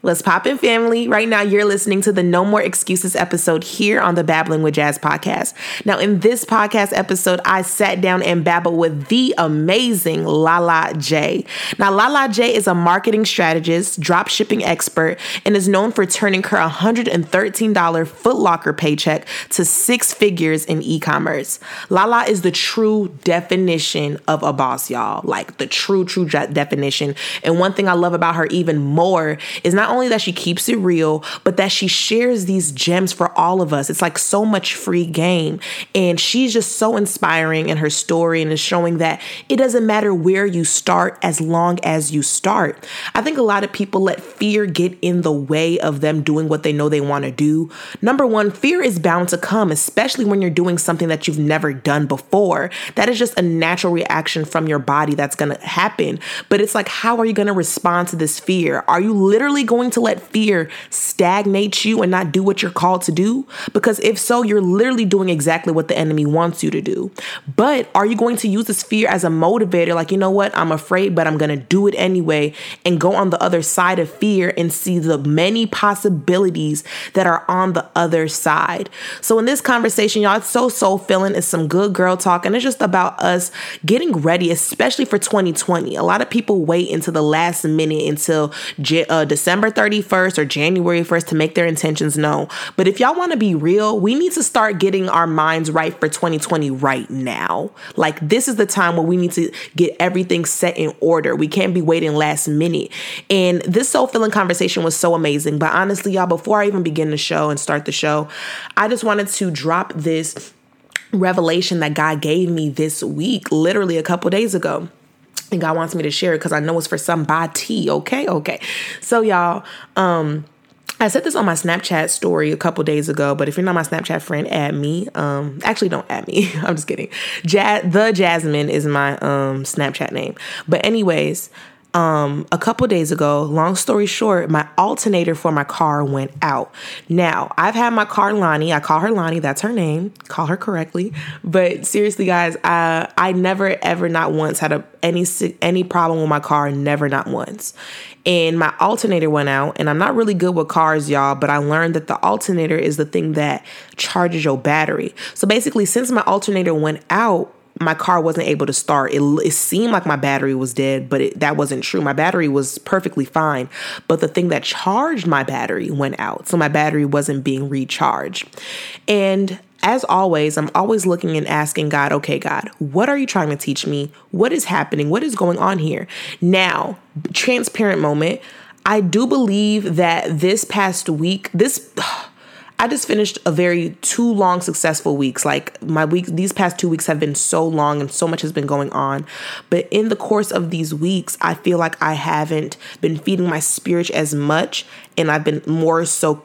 What's poppin', family? Right now, you're listening to the No More Excuses episode here on the Babbling with Jazz podcast. Now, in this podcast episode, I sat down and babbled with the amazing Lala J. Now, Lala J is a marketing strategist, drop shipping expert, and is known for turning her $113 Foot Locker paycheck to six figures in e commerce. Lala is the true definition of a boss, y'all. Like the true, true definition. And one thing I love about her even more is not only that she keeps it real, but that she shares these gems for all of us. It's like so much free game. And she's just so inspiring in her story and is showing that it doesn't matter where you start as long as you start. I think a lot of people let fear get in the way of them doing what they know they want to do. Number one, fear is bound to come, especially when you're doing something that you've never done before. That is just a natural reaction from your body that's going to happen. But it's like, how are you going to respond to this fear? Are you literally going going to let fear stagnate you and not do what you're called to do? Because if so, you're literally doing exactly what the enemy wants you to do. But are you going to use this fear as a motivator? Like, you know what? I'm afraid, but I'm going to do it anyway and go on the other side of fear and see the many possibilities that are on the other side. So, in this conversation, y'all, it's so soul filling. It's some good girl talk, and it's just about us getting ready, especially for 2020. A lot of people wait until the last minute until uh, December December 31st or January 1st to make their intentions known. But if y'all want to be real, we need to start getting our minds right for 2020 right now. Like, this is the time where we need to get everything set in order. We can't be waiting last minute. And this soul filling conversation was so amazing. But honestly, y'all, before I even begin the show and start the show, I just wanted to drop this revelation that God gave me this week, literally a couple days ago and God wants me to share it because I know it's for somebody. Okay, okay. So y'all, um, I said this on my Snapchat story a couple days ago, but if you're not my Snapchat friend, add me. Um, actually, don't add me. I'm just kidding. Ja- the Jasmine is my um Snapchat name. But anyways, um, a couple days ago, long story short, my alternator for my car went out. Now, I've had my car Lonnie. I call her Lonnie. That's her name. Call her correctly. But seriously, guys, I I never ever not once had a any any problem with my car. Never not once. And my alternator went out, and I'm not really good with cars, y'all. But I learned that the alternator is the thing that charges your battery. So basically, since my alternator went out, my car wasn't able to start. It, it seemed like my battery was dead, but it, that wasn't true. My battery was perfectly fine, but the thing that charged my battery went out. So my battery wasn't being recharged. And as always, I'm always looking and asking God, okay, God, what are you trying to teach me? What is happening? What is going on here? Now, transparent moment. I do believe that this past week, this. I just finished a very two long successful weeks. Like my week these past 2 weeks have been so long and so much has been going on. But in the course of these weeks, I feel like I haven't been feeding my spirit as much and I've been more so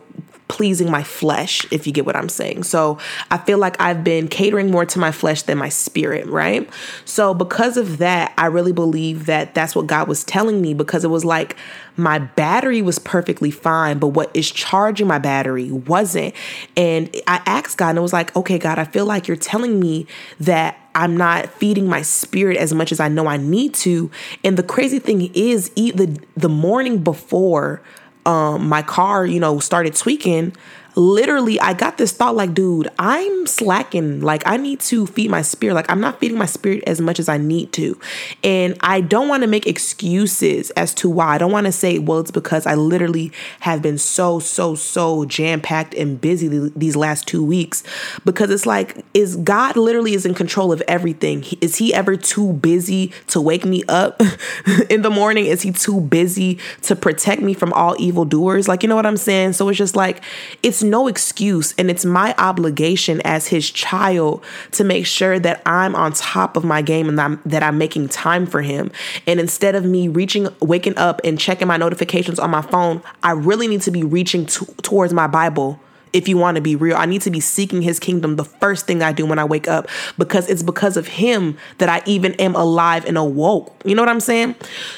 pleasing my flesh, if you get what I'm saying. So I feel like I've been catering more to my flesh than my spirit, right? So because of that, I really believe that that's what God was telling me because it was like my battery was perfectly fine, but what is charging my battery wasn't. And I asked God and it was like, okay, God, I feel like you're telling me that I'm not feeding my spirit as much as I know I need to. And the crazy thing is, the the morning before um, my car, you know, started tweaking, literally I got this thought like, dude, I'm slacking. Like I need to feed my spirit. Like I'm not feeding my spirit as much as I need to. And I don't want to make excuses as to why. I don't want to say, well, it's because I literally have been so, so, so jam-packed and busy these last two weeks. Because it's like, is God literally is in control of everything? Is he ever too busy to wake me up in the morning? Is he too busy to protect me from all evil doers? Like, you know what I'm saying? So it's just like, it's no excuse. And it's my obligation as his child to make sure that I'm on top of my game and that I'm, that I'm making time for him. And instead of me reaching, waking up and checking my notifications on my phone, I really need to be reaching t- towards my Bible if you want to be real. I need to be seeking his kingdom the first thing I do when I wake up because it's because of him that I even am alive and awoke. You know what I'm saying?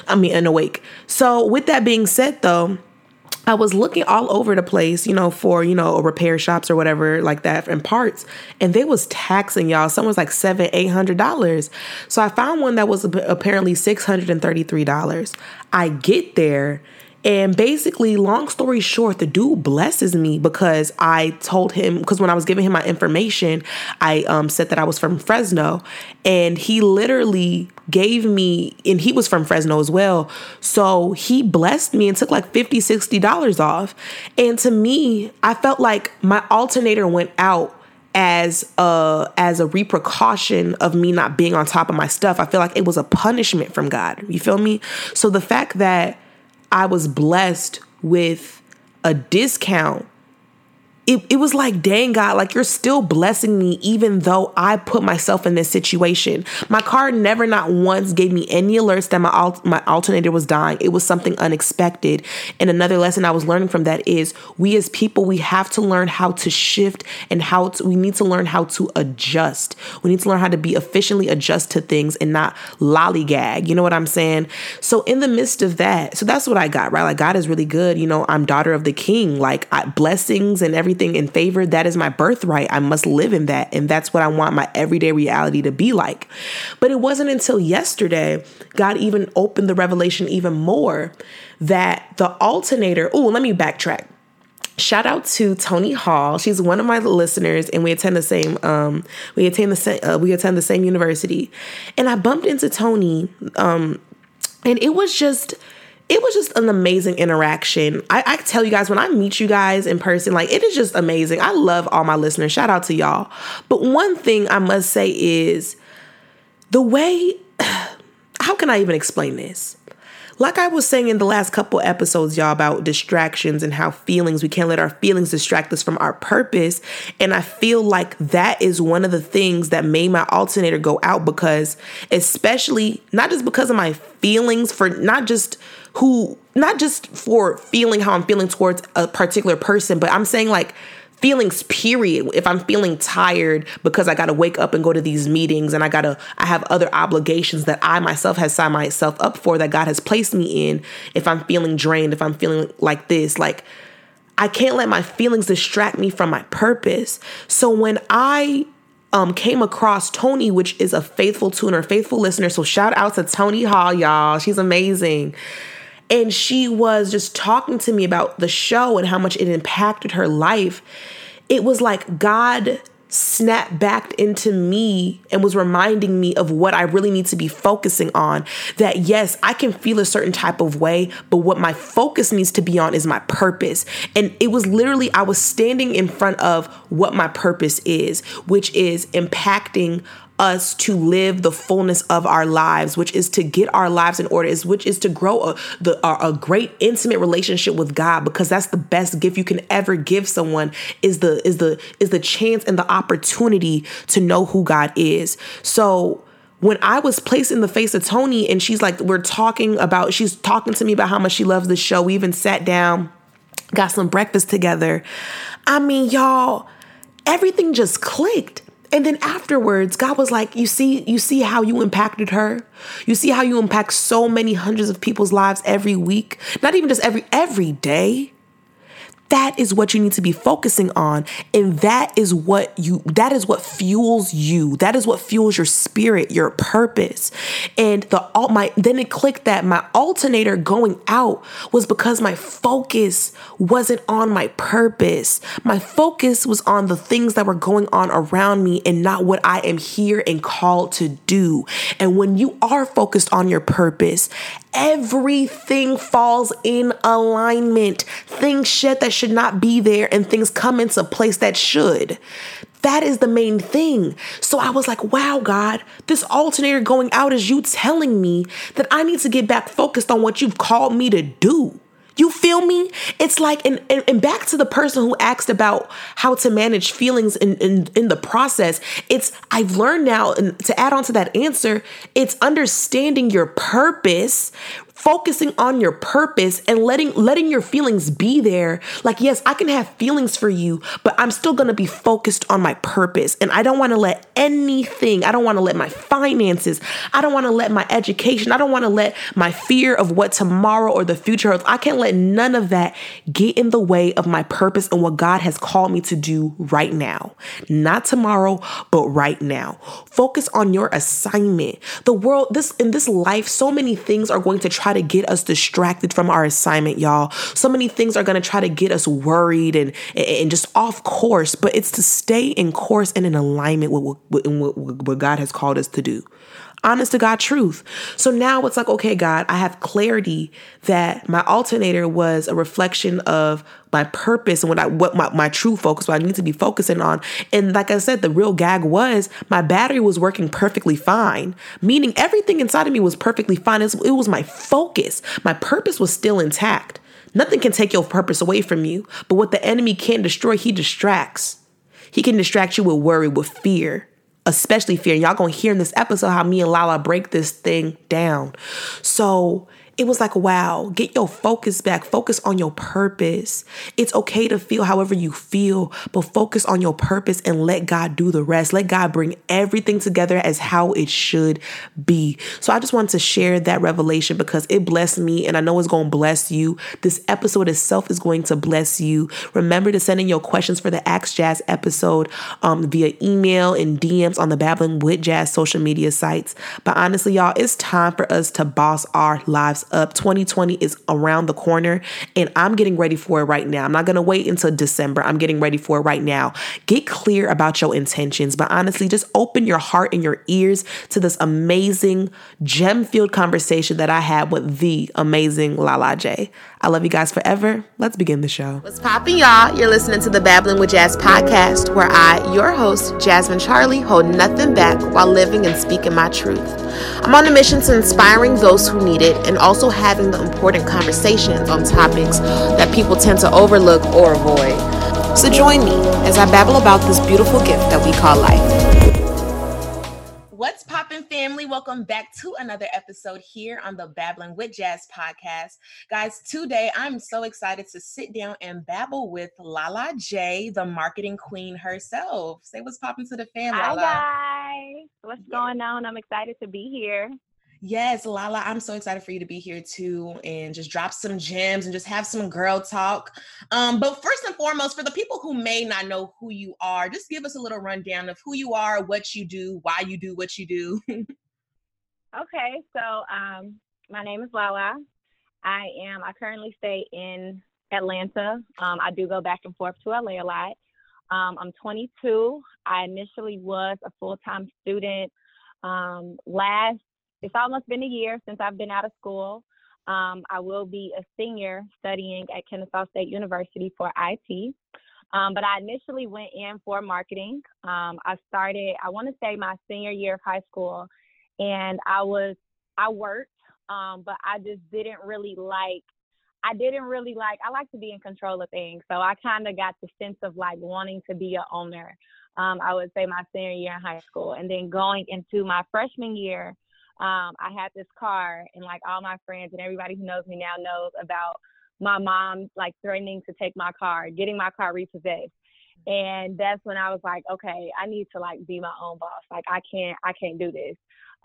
I mean, and awake. So, with that being said, though, I was looking all over the place, you know, for, you know, repair shops or whatever like that and parts. And they was taxing y'all. Some was like seven, eight hundred dollars. So I found one that was apparently six hundred and thirty-three dollars. I get there And basically, long story short, the dude blesses me because I told him, because when I was giving him my information, I um, said that I was from Fresno. And he literally gave me, and he was from Fresno as well. So he blessed me and took like $50, $60 off. And to me, I felt like my alternator went out as a as a repercussion of me not being on top of my stuff. I feel like it was a punishment from God. You feel me? So the fact that I was blessed with a discount it, it was like, dang God, like you're still blessing me even though I put myself in this situation. My car never not once gave me any alerts that my al- my alternator was dying. It was something unexpected. And another lesson I was learning from that is we as people we have to learn how to shift and how to, we need to learn how to adjust. We need to learn how to be efficiently adjust to things and not lollygag. You know what I'm saying? So in the midst of that, so that's what I got, right? Like God is really good. You know, I'm daughter of the king. Like I, blessings and everything everything in favor, that is my birthright. I must live in that. And that's what I want my everyday reality to be like. But it wasn't until yesterday, God even opened the revelation even more that the alternator, oh, let me backtrack shout out to Tony Hall. She's one of my listeners, and we attend the same. Um, we attend the same. Uh, we attend the same university, and I bumped into Tony. Um, and it was just it was just an amazing interaction. I, I tell you guys, when I meet you guys in person, like it is just amazing. I love all my listeners. Shout out to y'all. But one thing I must say is the way, how can I even explain this? Like I was saying in the last couple episodes, y'all, about distractions and how feelings, we can't let our feelings distract us from our purpose. And I feel like that is one of the things that made my alternator go out because, especially, not just because of my feelings, for not just who not just for feeling how I'm feeling towards a particular person, but I'm saying like feelings period if i'm feeling tired because i got to wake up and go to these meetings and i got to i have other obligations that i myself has signed myself up for that god has placed me in if i'm feeling drained if i'm feeling like this like i can't let my feelings distract me from my purpose so when i um, came across Tony, which is a faithful tuner, faithful listener. So shout out to Tony Hall, y'all. She's amazing. And she was just talking to me about the show and how much it impacted her life. It was like God snapped back into me and was reminding me of what I really need to be focusing on. That yes, I can feel a certain type of way, but what my focus needs to be on is my purpose. And it was literally, I was standing in front of what my purpose is, which is impacting us to live the fullness of our lives, which is to get our lives in order, is which is to grow a the a, a great intimate relationship with God, because that's the best gift you can ever give someone is the is the is the chance and the opportunity to know who God is. So when I was placed in the face of Tony and she's like, we're talking about, she's talking to me about how much she loves the show. We even sat down, got some breakfast together. I mean, y'all, everything just clicked. And then afterwards, God was like, "You see, you see how you impacted her? You see how you impact so many hundreds of people's lives every week? Not even just every every day. That is what you need to be focusing on. And that is what you that is what fuels you. That is what fuels your spirit, your purpose. And the my then it clicked that my alternator going out was because my focus wasn't on my purpose. My focus was on the things that were going on around me and not what I am here and called to do. And when you are focused on your purpose, everything falls in alignment. Things shed that should not be there, and things come into place that should. That is the main thing. So I was like, wow, God, this alternator going out is you telling me that I need to get back focused on what you've called me to do. You feel me? It's like, and, and, and, back to the person who asked about how to manage feelings in, in, in the process. It's, I've learned now, and to add on to that answer, it's understanding your purpose, focusing on your purpose and letting letting your feelings be there. Like yes i can have feelings for you but i'm still going to be focused on my purpose. And i don't want to let anything i don't want to let my finances i don't want to let my education i don't want to let my fear of what tomorrow or the future holds. I can't let none of that get in the way of my purpose and what god has called me to do right now. Not tomorrow but right now. Focus on your assignment. The world this in this life so many things are going to try to get us distracted from our assignment, y'all. So many things are going to try to get us worried and, and just off course, but it's to stay in course and in alignment with what, with what God has called us to do honest to God truth. So now it's like, okay, God, I have clarity that my alternator was a reflection of my purpose and what I what my, my true focus, what I need to be focusing on. And like I said, the real gag was my battery was working perfectly fine, meaning everything inside of me was perfectly fine. It was, it was my focus. My purpose was still intact. Nothing can take your purpose away from you, but what the enemy can't destroy, he distracts. He can distract you with worry, with fear, especially fear. Y'all gonna hear in this episode how me and Lala break this thing down. So it was like, wow, get your focus back. Focus on your purpose. It's okay to feel however you feel, but focus on your purpose and let God do the rest. Let God bring everything together as how it should be. So I just wanted to share that revelation because it blessed me and I know it's going to bless you. This episode itself is going to bless you. Remember to send in your questions for the Ask Jazz episode um, via email and DMs on the Babbling with Jazz social media sites. But honestly, y'all, it's time for us to boss our lives up. 2020 is around the corner and I'm getting ready for it right now. I'm not going to wait until December. I'm getting ready for it right now. Get clear about your intentions, but honestly, just open your heart and your ears to this amazing gem filled conversation that I had with the amazing Lala J. I love you guys forever. Let's begin the show. What's popping, y'all? You're listening to the Babbling with Jazz podcast, where I, your host, Jasmine Charlie, hold nothing back while living and speaking my truth. I'm on a mission to inspiring those who need it and also having the important conversations on topics that people tend to overlook or avoid. So join me as I babble about this beautiful gift that we call life. What's poppin', family? Welcome back to another episode here on the Babbling with Jazz podcast. Guys, today I'm so excited to sit down and babble with Lala J, the marketing queen herself. Say what's poppin' to the fam, Lala. Hi, guys. What's going on? I'm excited to be here. Yes, Lala, I'm so excited for you to be here too and just drop some gems and just have some girl talk. Um, but first and foremost, for the people who may not know who you are, just give us a little rundown of who you are, what you do, why you do what you do. okay, so um, my name is Lala. I am, I currently stay in Atlanta. Um, I do go back and forth to LA a lot. Um, I'm 22. I initially was a full time student. Um, last it's almost been a year since I've been out of school. Um, I will be a senior studying at Kennesaw State University for IT. Um, but I initially went in for marketing. Um, I started, I want to say, my senior year of high school, and I was, I worked, um, but I just didn't really like. I didn't really like. I like to be in control of things, so I kind of got the sense of like wanting to be a owner. Um, I would say my senior year in high school, and then going into my freshman year, um, I had this car, and like all my friends and everybody who knows me now knows about my mom like threatening to take my car, getting my car repossessed. And that's when I was like, okay, I need to like be my own boss. Like I can't, I can't do this.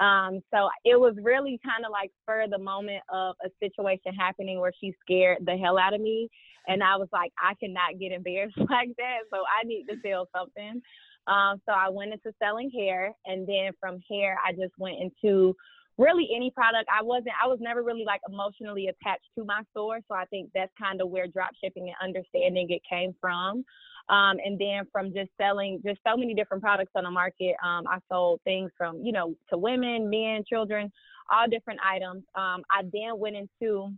Um, so it was really kind of like for the moment of a situation happening where she scared the hell out of me. And I was like, I cannot get embarrassed like that. So I need to sell something. Um, so I went into selling hair, and then from hair, I just went into really any product. I wasn't, I was never really like emotionally attached to my store. So I think that's kind of where drop shipping and understanding it came from. Um, and then from just selling just so many different products on the market, um, I sold things from, you know, to women, men, children, all different items. Um, I then went into,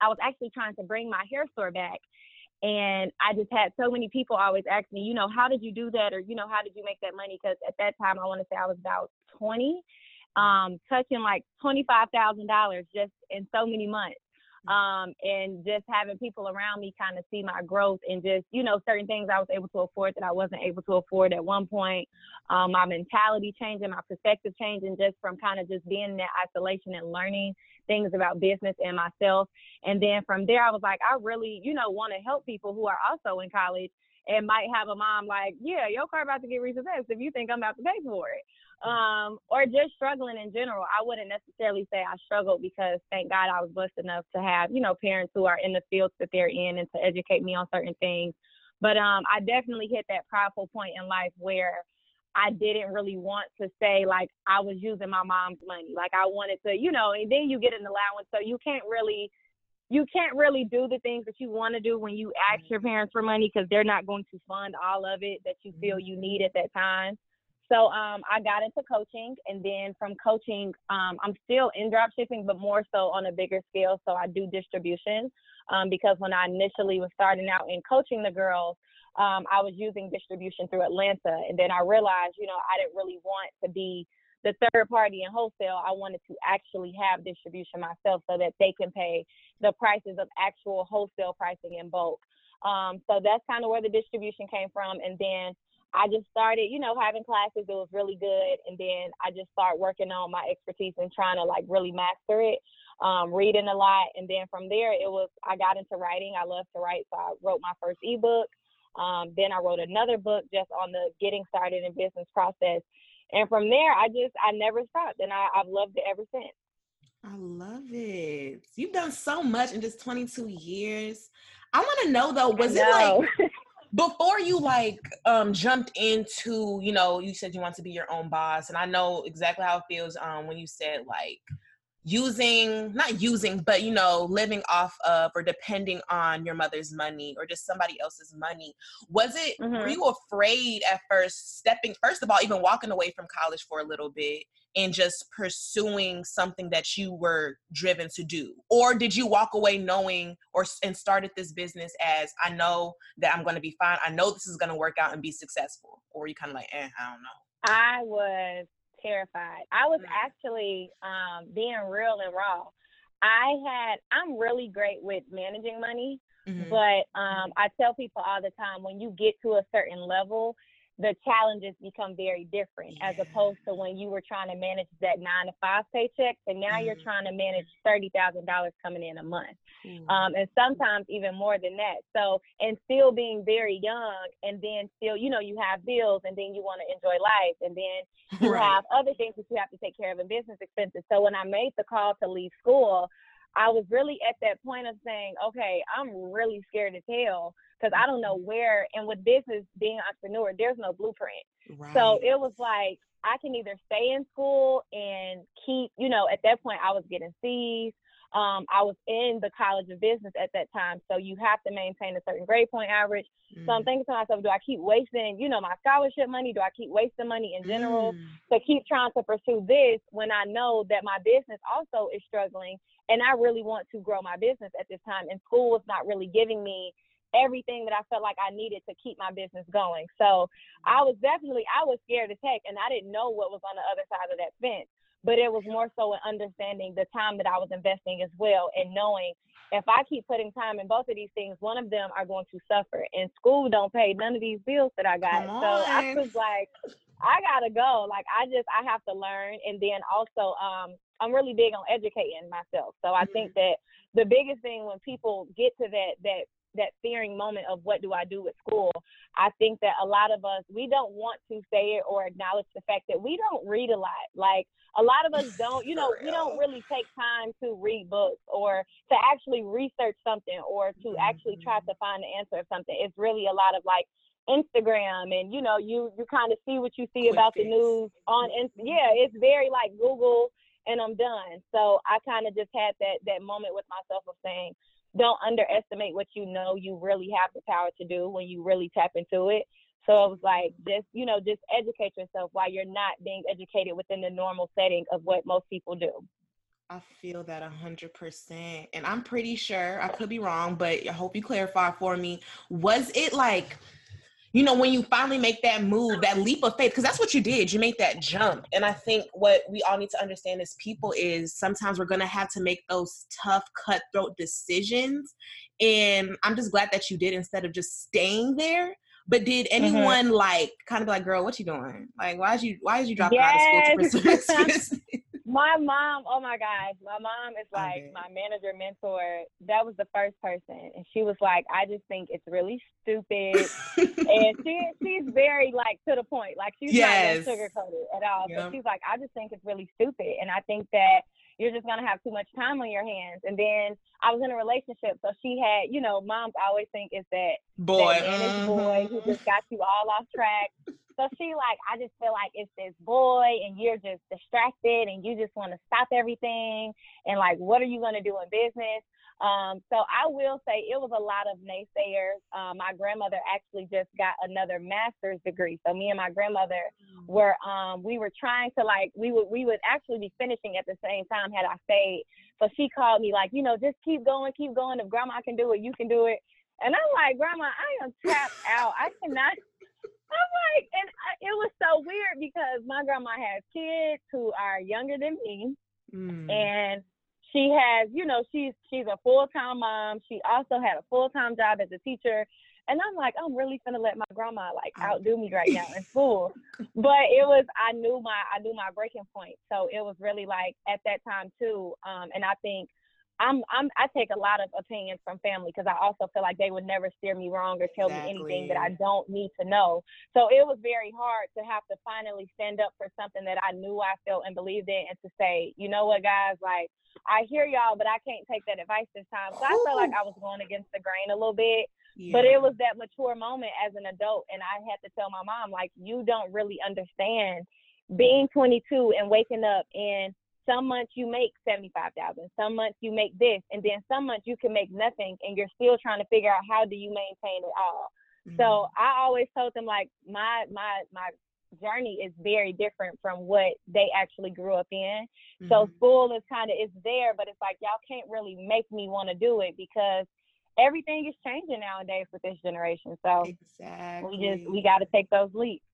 I was actually trying to bring my hair store back. And I just had so many people always ask me, you know, how did you do that? Or, you know, how did you make that money? Because at that time, I want to say I was about 20, um, touching like $25,000 just in so many months um, and just having people around me kind of see my growth and just you know certain things I was able to afford that I wasn't able to afford at one point. Um, my mentality changing, my perspective changing, just from kind of just being in that isolation and learning things about business and myself. And then from there, I was like, I really you know want to help people who are also in college and might have a mom like, yeah, your car about to get repossessed if you think I'm about to pay for it um, or just struggling in general. I wouldn't necessarily say I struggled because thank God I was blessed enough to have, you know, parents who are in the fields that they're in and to educate me on certain things. But um, I definitely hit that powerful point in life where I didn't really want to say like I was using my mom's money. Like I wanted to, you know, and then you get an allowance, so you can't really you can't really do the things that you want to do when you ask your parents for money because they're not going to fund all of it that you feel you need at that time. So um, I got into coaching, and then from coaching, um, I'm still in drop shipping, but more so on a bigger scale. So I do distribution um, because when I initially was starting out in coaching the girls, um, I was using distribution through Atlanta, and then I realized, you know, I didn't really want to be the third party in wholesale. I wanted to actually have distribution myself so that they can pay the prices of actual wholesale pricing in bulk. Um, so that's kind of where the distribution came from, and then I just started, you know, having classes. It was really good. And then I just started working on my expertise and trying to like really master it, um, reading a lot. And then from there, it was, I got into writing. I love to write. So I wrote my first ebook. Um, then I wrote another book just on the getting started in business process. And from there, I just, I never stopped. And I, I've loved it ever since. I love it. You've done so much in just 22 years. I want to know though, was it like before you like um jumped into you know you said you want to be your own boss and i know exactly how it feels um when you said like using not using but you know living off of or depending on your mother's money or just somebody else's money. Was it mm-hmm. were you afraid at first stepping first of all even walking away from college for a little bit and just pursuing something that you were driven to do? Or did you walk away knowing or and started this business as i know that i'm going to be fine. I know this is going to work out and be successful. Or you kind of like eh, i don't know. I was terrified i was mm-hmm. actually um, being real and raw i had i'm really great with managing money mm-hmm. but um, i tell people all the time when you get to a certain level the challenges become very different yeah. as opposed to when you were trying to manage that nine to five paycheck and now mm you're mm-hmm. trying to manage thirty thousand dollars coming in a month mm um, and sometimes even more than that so and still being very young and then still you know you have bills and then you want to enjoy life and then you right. have other things that you have to take care of in business expenses so when i made the call to leave school I was really at that point of saying, okay, I'm really scared to tell because I don't know where. And with business, being an entrepreneur, there's no blueprint. Right. So it was like I can either stay in school and keep, you know, at that point I was getting C's. Um, I was in the College of Business at that time, so you have to maintain a certain grade point average. Mm. So I'm mm. thinking to myself, do I keep wasting, you know, my scholarship money? Do I keep wasting money in general mm. to keep trying to pursue this when I know that my business also is struggling and I really want to grow my business at this time? And school was not really giving me everything that I felt like I needed to keep my business going. So I was definitely I was scared to take and I didn't know what was on the other side of that fence. But it was more so in understanding the time that I was investing as well and knowing if I keep putting time in both of these things, one of them are going to suffer. And school don't pay none of these bills that I got. So I was like, I gotta go. Like I just I have to learn and then also um I'm really big on educating myself. So I think mm-hmm. that the biggest thing when people get to that that that fearing moment of what do I do with school, I think that a lot of us we don't want to say it or acknowledge the fact that we don't read a lot. Like a lot of us don't, you know, we don't really take time to read books or to actually research something or to actually try mm-hmm. to find the answer of something. It's really a lot of like Instagram and you know you you kind of see what you see Quick about fix. the news on Inst- yeah it's very like Google and I'm done so I kind of just had that that moment with myself of saying don't underestimate what you know you really have the power to do when you really tap into it. So it was like just, you know, just educate yourself while you're not being educated within the normal setting of what most people do. I feel that a hundred percent. And I'm pretty sure I could be wrong, but I hope you clarify for me. Was it like you know, when you finally make that move, that leap of faith, because that's what you did. You made that jump. And I think what we all need to understand as people is sometimes we're going to have to make those tough, cutthroat decisions. And I'm just glad that you did instead of just staying there. But did mm-hmm. anyone mm-hmm. like kind of be like, girl, what you doing? Like, why did you why did you drop yes. out of school to pursue my mom, oh my gosh, my mom is like my manager mentor. That was the first person, and she was like, I just think it's really stupid, and she she's very like to the point, like she's yes. not sugarcoat it at all. Yep. So she's like, I just think it's really stupid, and I think that you're just gonna have too much time on your hands. And then I was in a relationship, so she had, you know, moms always think it's that boy, that mm-hmm. boy who just got you all off track. So she like, I just feel like it's this boy and you're just distracted and you just want to stop everything and like, what are you gonna do in business? Um, so I will say it was a lot of naysayers. Um, my grandmother actually just got another master's degree. So me and my grandmother were um, we were trying to like we would we would actually be finishing at the same time had I stayed. So she called me like, you know, just keep going, keep going. If grandma can do it, you can do it. And I'm like, grandma, I am tapped out. I cannot. I'm like, and I, it was so weird because my grandma has kids who are younger than me, mm. and she has, you know, she's she's a full time mom. She also had a full time job as a teacher. And I'm like, I'm really gonna let my grandma like outdo me right now in school. but it was I knew my I knew my breaking point. So it was really like at that time too. Um, and I think I'm I'm I take a lot of opinions from family because I also feel like they would never steer me wrong or tell exactly. me anything that I don't need to know. So it was very hard to have to finally stand up for something that I knew I felt and believed in and to say, you know what guys, like I hear y'all, but I can't take that advice this time. So I felt like I was going against the grain a little bit. Yeah. But it was that mature moment as an adult and I had to tell my mom, like, you don't really understand being 22 and waking up and some months you make 75,000, some months you make this, and then some months you can make nothing and you're still trying to figure out how do you maintain it all. Mm-hmm. So I always told them like my my my journey is very different from what they actually grew up in. Mm-hmm. So school is kind of it's there, but it's like y'all can't really make me want to do it because everything is changing nowadays with this generation. So exactly. we just we got to take those leaps.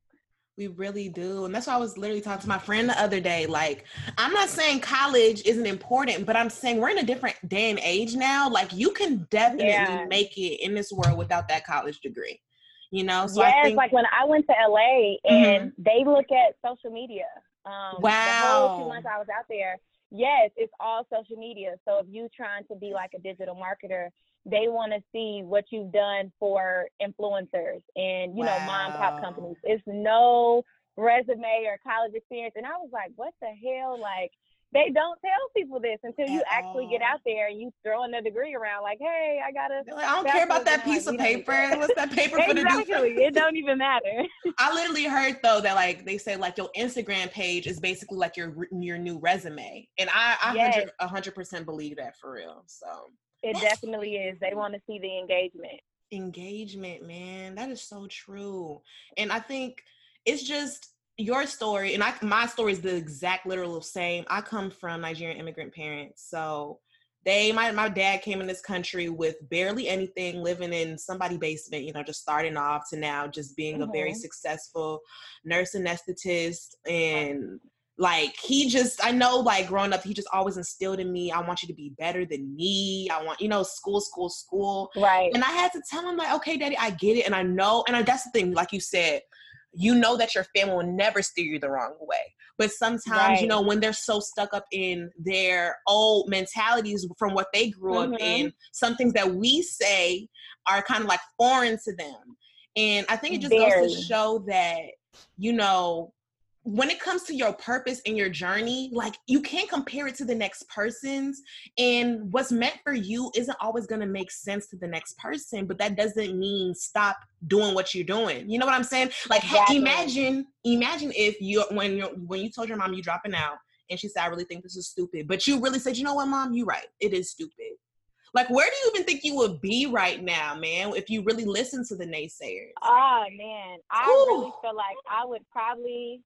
We really do. And that's why I was literally talking to my friend the other day. Like, I'm not saying college isn't important, but I'm saying we're in a different day and age now. Like, you can definitely yeah. make it in this world without that college degree. You know? So yes, I think, like when I went to LA and mm-hmm. they look at social media. Um, wow. The whole two months I was out there, yes, it's all social media. So if you trying to be like a digital marketer, they want to see what you've done for influencers and you wow. know mom pop companies. It's no resume or college experience. And i was like what the hell? Like they don't tell people this until you actually all. get out there and you throwing a degree around like hey i gotta like, i don't care about that piece of paper. What's that paper for exactly. It don't even matter. I literally heard though that like they say like your instagram page is basically like your your new resume. And i i yes. 100 100% believe that for real so it definitely is. They want to see the engagement. Engagement, man. That is so true. And I think it's just your story and I my story is the exact literal same. I come from Nigerian immigrant parents. So they my my dad came in this country with barely anything, living in somebody basement, you know, just starting off to now just being mm-hmm. a very mm-hmm. successful nurse anesthetist and like he just i know like growing up he just always instilled in me i want you to be better than me i want you know school school school right and i had to tell him like okay daddy i get it and i know and I, that's the thing like you said you know that your family will never steer you the wrong way but sometimes right. you know when they're so stuck up in their old mentalities from what they grew mm-hmm. up in some things that we say are kind of like foreign to them and i think it just Very. goes to show that you know when it comes to your purpose and your journey, like you can't compare it to the next person's. And what's meant for you isn't always going to make sense to the next person, but that doesn't mean stop doing what you're doing. You know what I'm saying? Like exactly. imagine, imagine if you when you when you told your mom you dropping out and she said, I really think this is stupid. But you really said, you know what, mom, you're right. It is stupid. Like, where do you even think you would be right now, man, if you really listen to the naysayers? Oh man, I Ooh. really feel like I would probably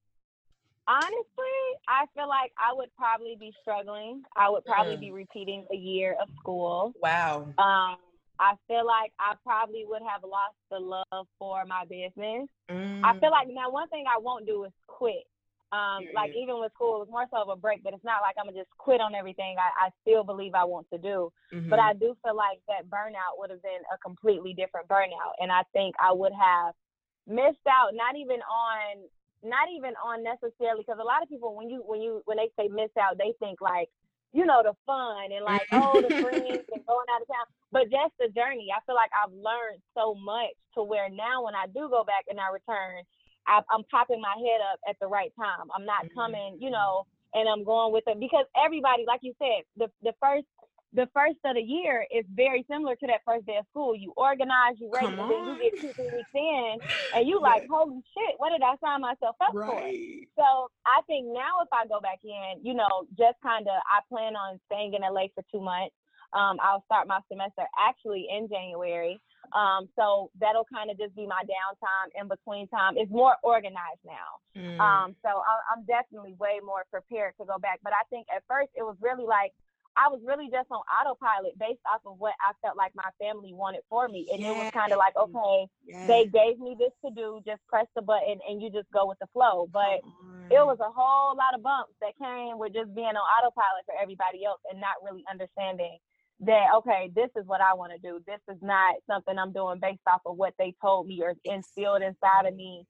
Honestly, I feel like I would probably be struggling. I would probably mm. be repeating a year of school. Wow. Um, I feel like I probably would have lost the love for my business. Mm. I feel like now one thing I won't do is quit. Um, mm. like even with school, it's more so of a break, but it's not like I'm gonna just quit on everything I, I still believe I want to do. Mm-hmm. But I do feel like that burnout would have been a completely different burnout. And I think I would have missed out not even on not even on necessarily because a lot of people when you when you when they say miss out, they think like you know the fun and like oh the friends and going out of town, but just the journey. I feel like I've learned so much to where now when I do go back and I return, I, am popping my head up at the right time. I'm not mm-hmm. coming, you know, and I'm going with it because everybody, like you said, the the first the first of the year is very similar to that first day of school. You organize, you ready, and then you get two, three weeks in, and you like, holy shit, what did I sign myself up right. for? So I think now if I go back in, you know, just kind of, I plan on staying in LA for two months. Um, I'll start my semester actually in January. Um, so that'll kind of just be my downtime in between time. It's more organized now. Mm. Um, so I, I'm definitely way more prepared to go back. But I think at first it was really like, I was really just on autopilot based off of what I felt like my family wanted for me. And yes. it was kind of like, mm. okay, yes. they gave me this to do, just press the button and you just go with the flow. But it was a whole lot of bumps that came with just being on autopilot for everybody else and not really understanding that okay, this is what I want to do. This is not something I'm doing based off of what they told me or instilled inside of me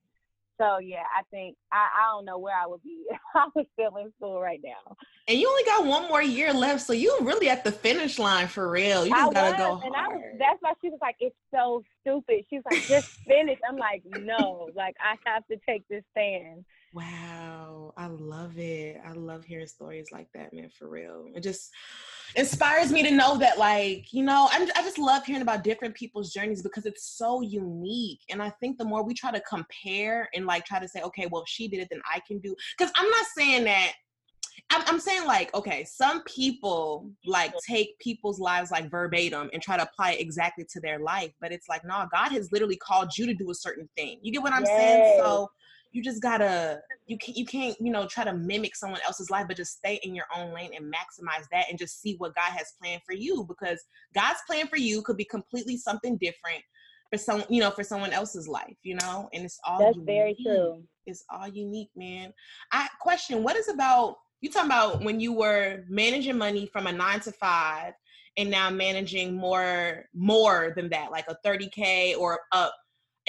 so yeah, I think I, I don't know where I would be if I was still in school right now. And you only got one more year left, so you really at the finish line for real. You just I gotta was, go and hard. I was, that's why she was like, "It's so stupid." She's like, "Just finish." I'm like, "No, like I have to take this stand." Wow, I love it. I love hearing stories like that, man. For real, it just inspires me to know that like you know I'm, i just love hearing about different people's journeys because it's so unique and i think the more we try to compare and like try to say okay well if she did it then i can do because i'm not saying that I'm, I'm saying like okay some people like take people's lives like verbatim and try to apply it exactly to their life but it's like no god has literally called you to do a certain thing you get what i'm yes. saying so you just gotta you can't you can't you know try to mimic someone else's life but just stay in your own lane and maximize that and just see what god has planned for you because god's plan for you could be completely something different for some you know for someone else's life you know and it's all that's unique. very true it's all unique man i question what is about you talking about when you were managing money from a nine to five and now managing more more than that like a 30k or up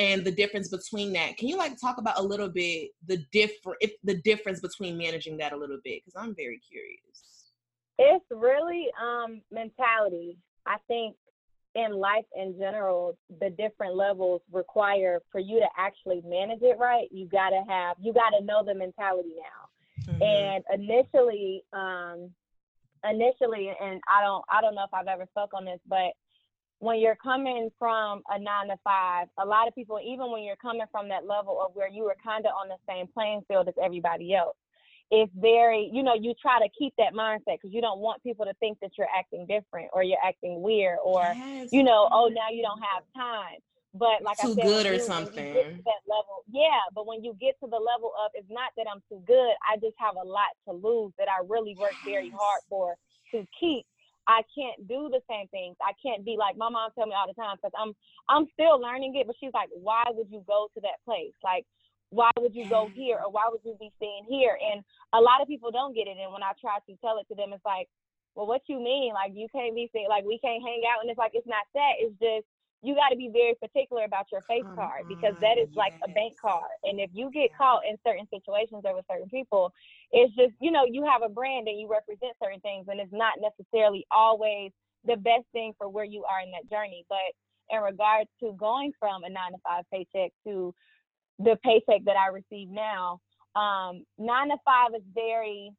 and the difference between that. Can you like talk about a little bit the different if the difference between managing that a little bit because I'm very curious. It's really um mentality. I think in life in general, the different levels require for you to actually manage it right, you gotta have you gotta know the mentality now. Mm-hmm. And initially, um initially and I don't I don't know if I've ever spoke on this, but when you're coming from a nine to five, a lot of people, even when you're coming from that level of where you were kind of on the same playing field as everybody else, it's very, you know, you try to keep that mindset because you don't want people to think that you're acting different or you're acting weird or, yes. you know, oh, now you don't have time. But like too I said, good or you, something. that level, yeah. But when you get to the level of, it's not that I'm too good. I just have a lot to lose that I really work yes. very hard for to keep I can't do the same things. I can't be like my mom tell me all the time because I'm I'm still learning it. But she's like, why would you go to that place? Like, why would you go here or why would you be staying here? And a lot of people don't get it. And when I try to tell it to them, it's like, well, what you mean? Like you can't be saying like we can't hang out. And it's like it's not that. It's just you got to be very particular about your face Come card because that is like a bank card. And if you get caught in certain situations or with certain people, it's just, you know, you have a brand and you represent certain things, and it's not necessarily always the best thing for where you are in that journey. But in regards to going from a nine to five paycheck to the paycheck that I receive now, um, nine to five is very,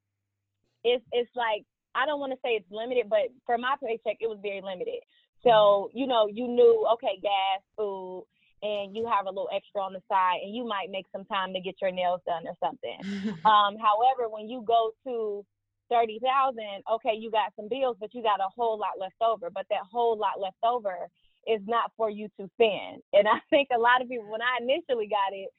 it's, it's like, I don't want to say it's limited, but for my paycheck, it was very limited so, you know, you knew, okay, gas, food, and you have a little extra on the side, and you might make some time to get your nails done or something. um, however, when you go to 30,000, okay, you got some bills, but you got a whole lot left over. But that whole lot left over is not for you to spend. And I think a lot of people, when I initially got it,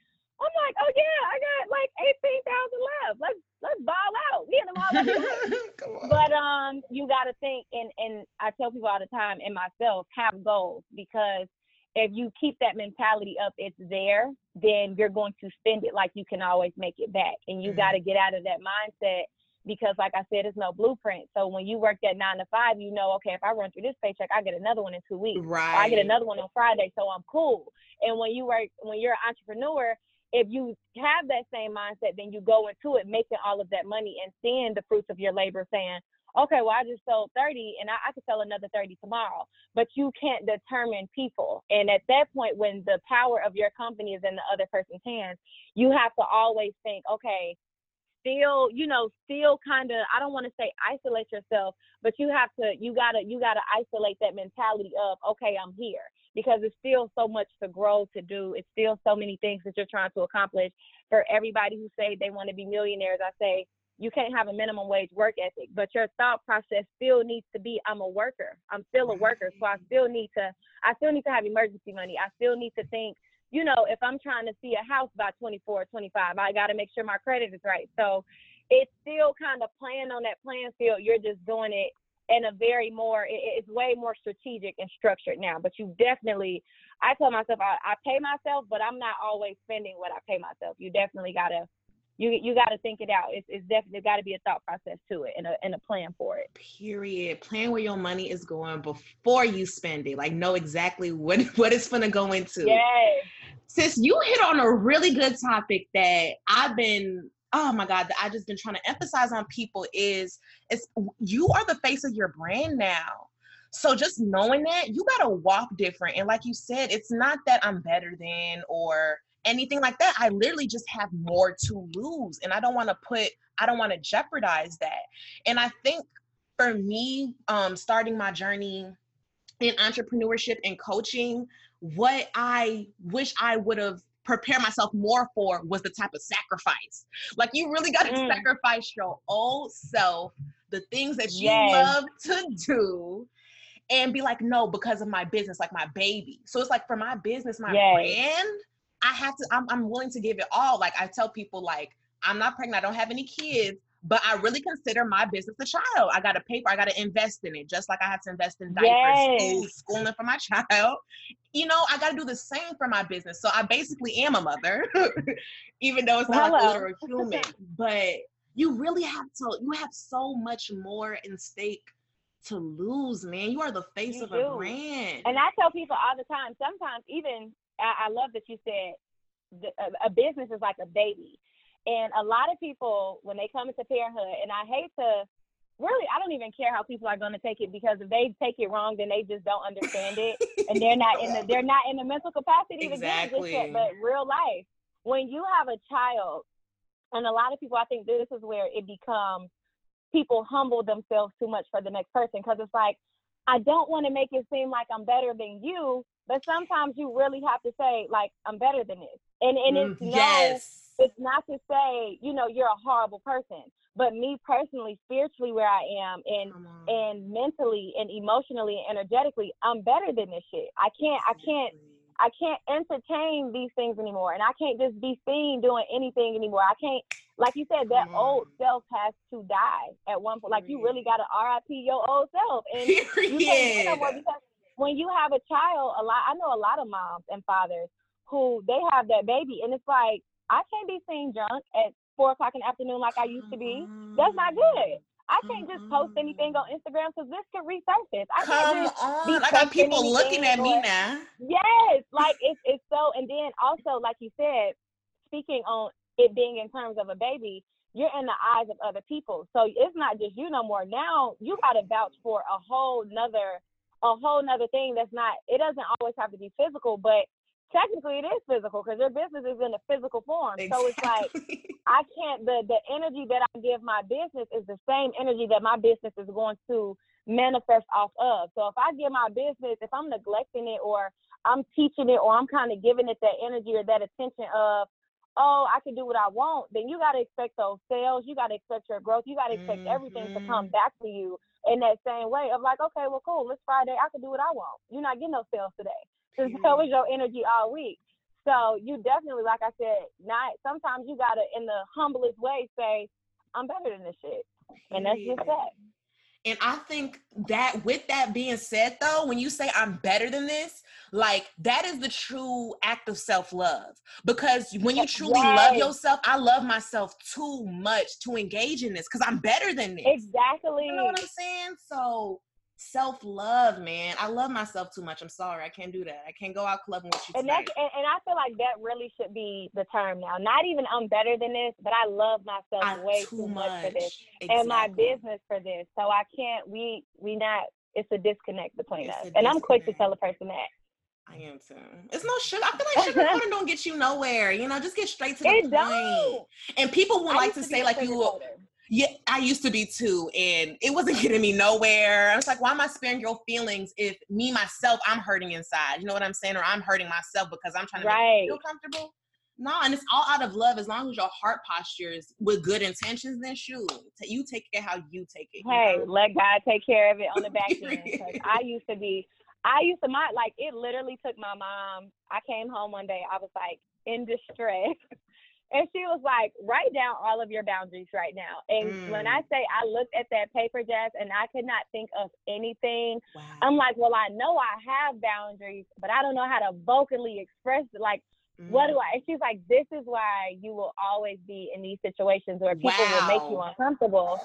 I'm like, oh yeah, I got like eighteen thousand left. Let's let's ball out. Me and the all. but um, you got to think, and and I tell people all the time, and myself, have goals because if you keep that mentality up, it's there. Then you're going to spend it like you can always make it back, and you mm-hmm. got to get out of that mindset because like I said, it's no blueprint. So when you work that nine to five, you know, okay, if I run through this paycheck, I get another one in two weeks. Right. Or I get another one on Friday, so I'm cool. And when you work, when you're an entrepreneur, if you have that same mindset, then you go into it making all of that money and seeing the fruits of your labor, saying, okay, well, I just sold 30 and I, I could sell another 30 tomorrow. But you can't determine people. And at that point, when the power of your company is in the other person's hands, you have to always think, okay, still, you know, still kind of I don't want to say isolate yourself, but you have to you got to you got to isolate that mentality of okay, I'm here because it's still so much to grow to do. It's still so many things that you're trying to accomplish. For everybody who say they want to be millionaires, I say you can't have a minimum wage work ethic, but your thought process still needs to be I'm a worker. I'm still a worker, so I still need to I still need to have emergency money. I still need to think you know, if I'm trying to see a house by 24, 25, I got to make sure my credit is right. So it's still kind of playing on that playing field. You're just doing it in a very more, it's way more strategic and structured now. But you definitely, I tell myself I, I pay myself, but I'm not always spending what I pay myself. You definitely got to you you got to think it out. It's, it's definitely got to be a thought process to it and a and a plan for it. Period. Plan where your money is going before you spend it. Like know exactly what what it's gonna go into. Yes. Sis, you hit on a really good topic that I've been oh my god that i just been trying to emphasize on people is it's you are the face of your brand now so just knowing that you got to walk different and like you said it's not that i'm better than or anything like that. I literally just have more to lose. And I don't want to put, I don't want to jeopardize that. And I think for me, um, starting my journey in entrepreneurship and coaching, what I wish I would have prepared myself more for was the type of sacrifice. Like you really got to mm. sacrifice your old self, the things that you yes. love to do, and be like, no, because of my business, like my baby. So it's like for my business, my yes. brand, I have to, I'm, I'm willing to give it all. Like I tell people, like, I'm not pregnant, I don't have any kids, but I really consider my business a child. I got to pay for, I got to invest in it, just like I have to invest in diapers, yes. food, schooling for my child. You know, I got to do the same for my business. So I basically am a mother, even though it's not Hello. like a literal human. But you really have to, you have so much more in stake to lose, man. You are the face you of do. a brand. And I tell people all the time, sometimes even I, I love that you said the, a, a business is like a baby. And a lot of people, when they come into parenthood, and I hate to really, I don't even care how people are going to take it because if they take it wrong, then they just don't understand it, and they're not in the they're not in the mental capacity exactly. to get it. But real life, when you have a child, and a lot of people, I think this is where it becomes people humble themselves too much for the next person because it's like I don't want to make it seem like I'm better than you, but sometimes you really have to say, like, I'm better than this. And and it's mm, no yes. It's not to say, you know, you're a horrible person. But me personally, spiritually where I am and and mentally and emotionally and energetically, I'm better than this shit. I can't I can't I can't entertain these things anymore. And I can't just be seen doing anything anymore. I can't, like you said, that old self has to die at one point. Like you really got to RIP your old self. And you can't because when you have a child, a lot I know a lot of moms and fathers who they have that baby, and it's like I can't be seen drunk at four o'clock in the afternoon like I used to be. That's not mm-hmm. good. I can't just post mm-hmm. anything on Instagram because this could resurface. I Come on, I got people looking at me now. Yes, like it's it's so. And then also, like you said, speaking on it being in terms of a baby, you're in the eyes of other people. So it's not just you no more. Now you got to vouch for a whole nother a whole nother thing that's not it doesn't always have to be physical but technically it is physical because your business is in a physical form exactly. so it's like i can't the the energy that i give my business is the same energy that my business is going to manifest off of so if i give my business if i'm neglecting it or i'm teaching it or i'm kind of giving it that energy or that attention of oh, I can do what I want, then you got to expect those sales. You got to expect your growth. You got to expect mm-hmm. everything to come mm-hmm. back to you in that same way of like, okay, well, cool, it's Friday, I can do what I want. You're not getting no sales today. So mm-hmm. so is your energy all week. So you definitely, like I said, not sometimes you gotta in the humblest way say, I'm better than this shit. And that's just that. And I think that with that being said, though, when you say I'm better than this, like that is the true act of self love. Because when you truly yes. love yourself, I love myself too much to engage in this because I'm better than this. Exactly. You know what I'm saying? So self love, man. I love myself too much. I'm sorry, I can't do that. I can't go out clubbing with you. And that's and, and, I feel like that really should be the term now. Not even I'm better than this, but I love myself I, way too, much. much. for this exactly. and my business for this. So I can't. We we not. It's a disconnect between it's us, and I'm quick to tell a person that. I am too. It's no sugar. I feel like sugar coating don't get you nowhere. You know, just get straight to the it point. Don't. And people would like to, to say like you. Will, yeah, I used to be too, and it wasn't getting me nowhere. I was like, why am I sparing your feelings if me myself I'm hurting inside? You know what I'm saying? Or I'm hurting myself because I'm trying to right. make you feel comfortable. No, and it's all out of love. As long as your heart posture is with good intentions, then shoot, you take it how you take it. Hey, know? let God take care of it on the back end. I used to be, I used to my like it literally took my mom. I came home one day, I was like in distress. And she was like, write down all of your boundaries right now. And mm. when I mm. say I looked at that paper, Jazz, and I could not think of anything, wow. I'm like, well, I know I have boundaries, but I don't know how to vocally express it. Like, mm. what do mm. I? And she's like, this is why you will always be in these situations where people wow. will make you uncomfortable.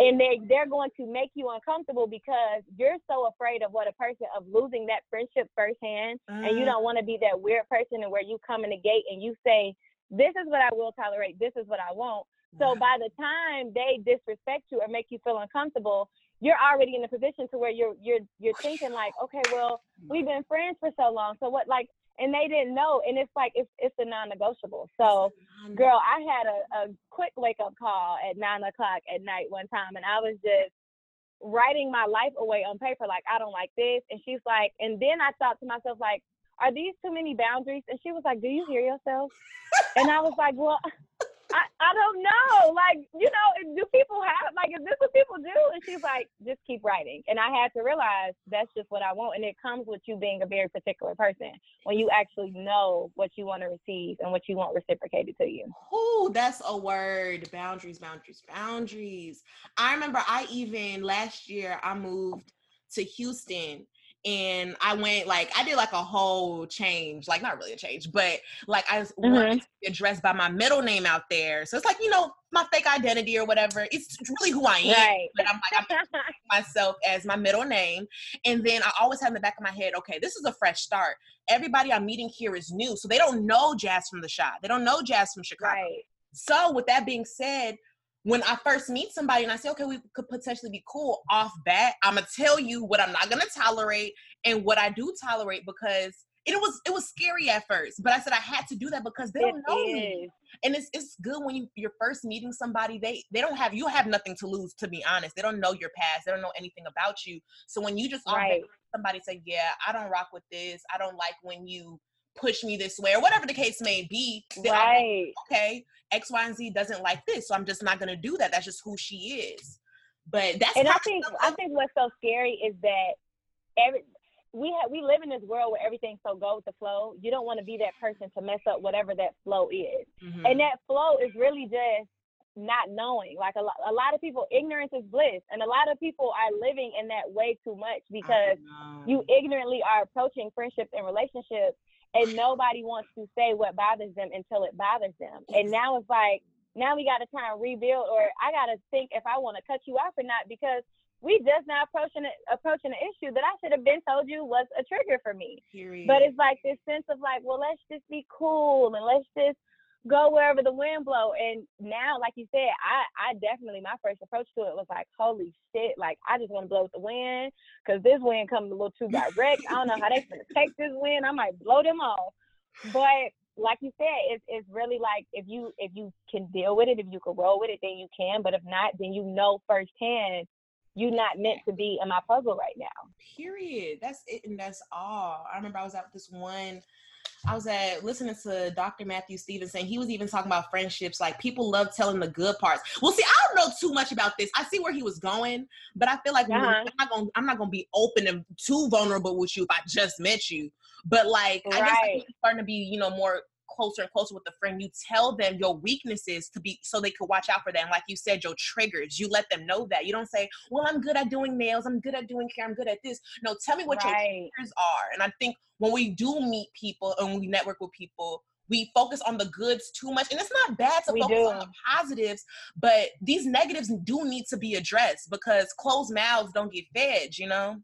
and they, they're going to make you uncomfortable because you're so afraid of what a person, of losing that friendship firsthand. Mm. And you mm. don't want to be that weird person and where you come in the gate and you say, this is what I will tolerate, this is what I won't. So by the time they disrespect you or make you feel uncomfortable, you're already in a position to where you're you're you're thinking like, okay, well, mm. we've been friends for so long, so what like and they didn't know and it's like it's it's a non-negotiable. So girl i had a, a quick wake-up call at nine o'clock at night one time and i was just writing my life away on paper like i don't like this and she's like and then i thought to myself like are these too many boundaries? And she was like, do you hear yourself? and I was like, well, I, I don't know. Like, you know, do people have, like, is this what people do? And she's like, just keep writing. And I had to realize that's just what I want. And it comes with you being a very particular person when you actually know what you want to receive and what you want reciprocated to you. Oh, that's a word. Boundaries, boundaries, boundaries. I remember I even last year I moved to Houston and I went like I did like a whole change, like not really a change, but like I was mm-hmm. addressed by my middle name out there. So it's like, you know, my fake identity or whatever. It's really who I am. Right. But I'm like I'm myself as my middle name. And then I always have in the back of my head, okay, this is a fresh start. Everybody I'm meeting here is new. So they don't know Jazz from the shop. They don't know Jazz from Chicago. Right. So with that being said, when I first meet somebody and I say, okay, we could potentially be cool off bat, I'm gonna tell you what I'm not gonna tolerate and what I do tolerate because it was it was scary at first, but I said I had to do that because they don't know me. And it's it's good when you, you're first meeting somebody, they they don't have you have nothing to lose, to be honest. They don't know your past, they don't know anything about you. So when you just right. somebody say, Yeah, I don't rock with this, I don't like when you push me this way or whatever the case may be. Right. Like, okay, X, Y, and Z doesn't like this, so I'm just not gonna do that. That's just who she is. But that's and I think I think what's so scary is that every we have we live in this world where everything's so go with the flow. You don't want to be that person to mess up whatever that flow is, mm-hmm. and that flow is really just not knowing. Like a lot, a lot of people, ignorance is bliss, and a lot of people are living in that way too much because you ignorantly are approaching friendships and relationships and nobody wants to say what bothers them until it bothers them. And now it's like, now we got to try and rebuild, or I got to think if I want to cut you off or not because we just now approaching approaching an issue that I should have been told you was a trigger for me. Period. But it's like this sense of like, well, let's just be cool and let's just go wherever the wind blow. And now, like you said, I, I definitely my first approach to it was like, holy shit, like I just want to blow with the wind because this wind comes a little too direct. I don't know how they gonna take this wind. I might blow them off. But like you said, it's it's really like if you if you can deal with it, if you can roll with it, then you can. But if not, then you know firsthand you're not meant to be in my puzzle right now. Period. That's it and that's all. I remember I was at this one I was at listening to Dr. Matthew Stevenson. He was even talking about friendships. Like people love telling the good parts. Well, see, I don't know too much about this. I see where he was going, but I feel like uh-huh. I'm not gonna I'm not gonna be open and too vulnerable with you if I just met you. But like right. I guess I'm starting to be, you know, more closer and closer with a friend, you tell them your weaknesses to be so they could watch out for them. Like you said, your triggers, you let them know that. You don't say, Well, I'm good at doing nails, I'm good at doing hair, I'm good at this. No, tell me what right. your triggers are. And I think when we do meet people and we network with people, we focus on the goods too much and it's not bad to we focus do. on the positives but these negatives do need to be addressed because closed mouths don't get fed you know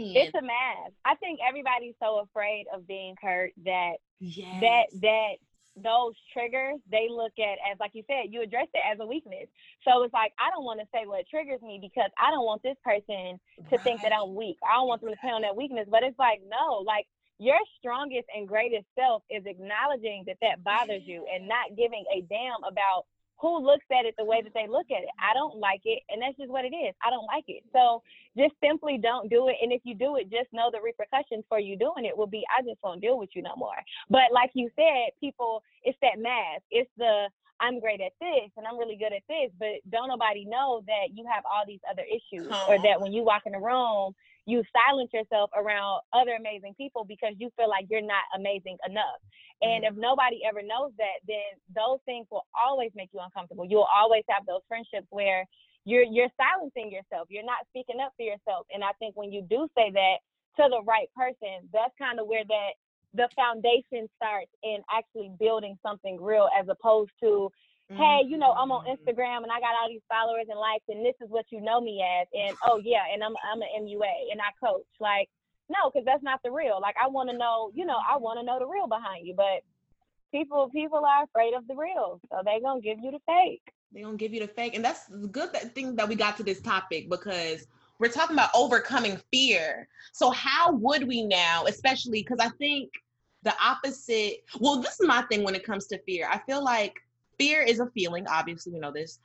it's a mask. I think everybody's so afraid of being hurt that yes. that that those triggers they look at as like you said you address it as a weakness so it's like i don't want to say what triggers me because i don't want this person to right. think that i'm weak i don't want them to play on that weakness but it's like no like your strongest and greatest self is acknowledging that that bothers you and not giving a damn about who looks at it the way that they look at it. I don't like it, and that's just what it is. I don't like it. So just simply don't do it. And if you do it, just know the repercussions for you doing it will be I just won't deal with you no more. But like you said, people, it's that mask. It's the I'm great at this and I'm really good at this, but don't nobody know that you have all these other issues or that when you walk in the room, you silence yourself around other amazing people because you feel like you're not amazing enough. And if mm-hmm. nobody ever knows that, then those things will always make you uncomfortable. You'll always have those friendships where you're you're silencing yourself. You're not speaking up for yourself. And I think when you do say that to the right person, that's kind of where that the foundation starts in actually building something real as opposed to hey, you know, I'm on mm-hmm. Instagram and I got all these followers and likes and this is what you know me as and oh yeah, and I'm I'm an MUA and I coach. Like no, because that's not the real. Like I want to know, you know, I want to know the real behind you, but people people are afraid of the real, so they gonna give you the fake. They gonna give you the fake, and that's the good thing that we got to this topic because we're talking about overcoming fear. So how would we now, especially because I think the opposite. Well, this is my thing when it comes to fear. I feel like fear is a feeling. Obviously, we know this,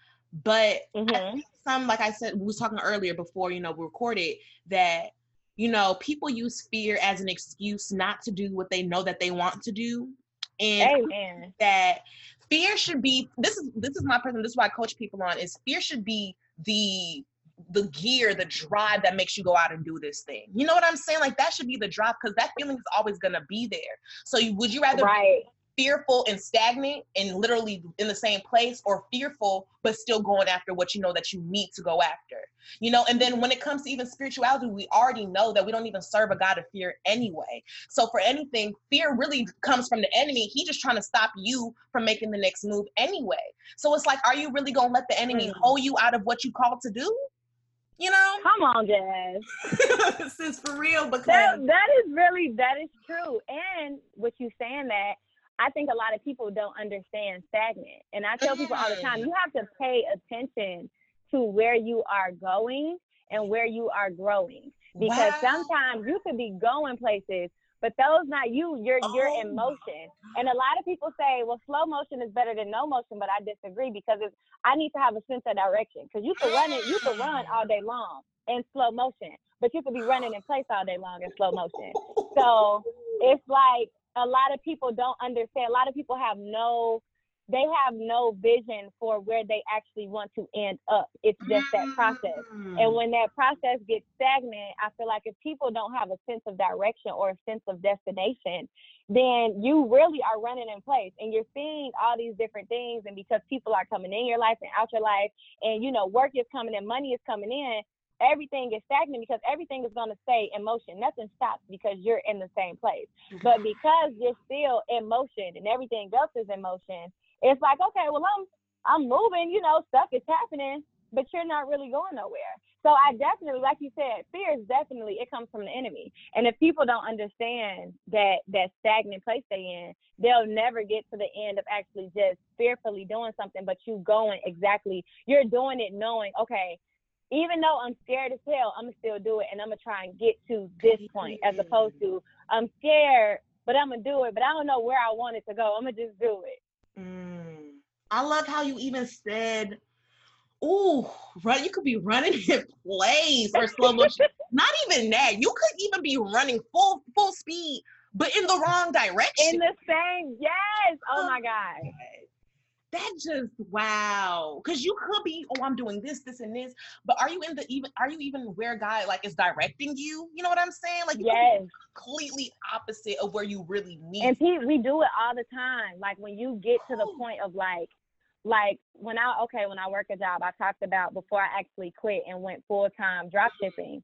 but mm-hmm. some, like I said, we was talking earlier before you know we recorded that you know, people use fear as an excuse not to do what they know that they want to do. And Amen. that fear should be this is this is my person, this is why I coach people on is fear should be the the gear, the drive that makes you go out and do this thing. You know what I'm saying? Like that should be the drive because that feeling is always gonna be there. So you, would you rather right fearful and stagnant and literally in the same place or fearful but still going after what you know that you need to go after you know? And then when it comes to even spirituality we already know that we don't even serve a god of fear anyway. So for anything fear really comes from the enemy. He just trying to stop you from making the next move anyway. So it's like are you really gonna let the enemy mm. hold you out of what you called to do? You know? Come on jazz. This is for real because that, that is really that is true. And with you saying that I think a lot of people don't understand stagnant. And I tell people all the time, mm. you have to pay attention to where you are going and where you are growing. Because wow. sometimes you could be going places, but those not you. You're oh. you're in motion. And a lot of people say, well, slow motion is better than no motion, but I disagree because it's I need to have a sense of direction. Because you can run it, you can run all day long in slow motion, but you could be running in place all day long in slow motion. So it's like a lot of people don't understand. A lot of people have no they have no vision for where they actually want to end up. It's just that process. And mm. when that process gets stagnant, I feel like if people don't have a sense of direction or a sense of destination, then you really are running in place and you're seeing all these different things. And because people are coming in your life and out your life, and you know, work is coming and money is coming in, everything is stagnant because everything is going to stay in motion. Nothing stops because you're in the same place. But because you're still in motion and everything else is in motion, it's like, okay, well, I'm I'm moving, you know, stuff is happening, but you're not really going nowhere. So I definitely, like you said, fear is definitely it comes from the enemy. And if people don't understand that that stagnant place they in, they'll never get to the end of actually just fearfully doing something, but you going exactly, you're doing it knowing, okay, even though I'm scared as hell, I'm gonna still do it, and I'm gonna try and get to this point, as opposed to I'm scared, but I'm gonna do it, but I don't know where I want it to go. I'm gonna just do it. Mm. I love how you even said, "Ooh, run! You could be running in place or slow motion. Not even that. You could even be running full full speed, but in the wrong direction. In the same, yes. Oh my god that just wow. Because you could be oh i'm doing this this and this but are you in the even are you even where god like is directing you? You know what i'm saying? Like yes. completely opposite of where you really need and Pete, we do it all the time. Like when you get to the point of like like when i okay when i work a job i talked about before i actually quit and went full-time drop shipping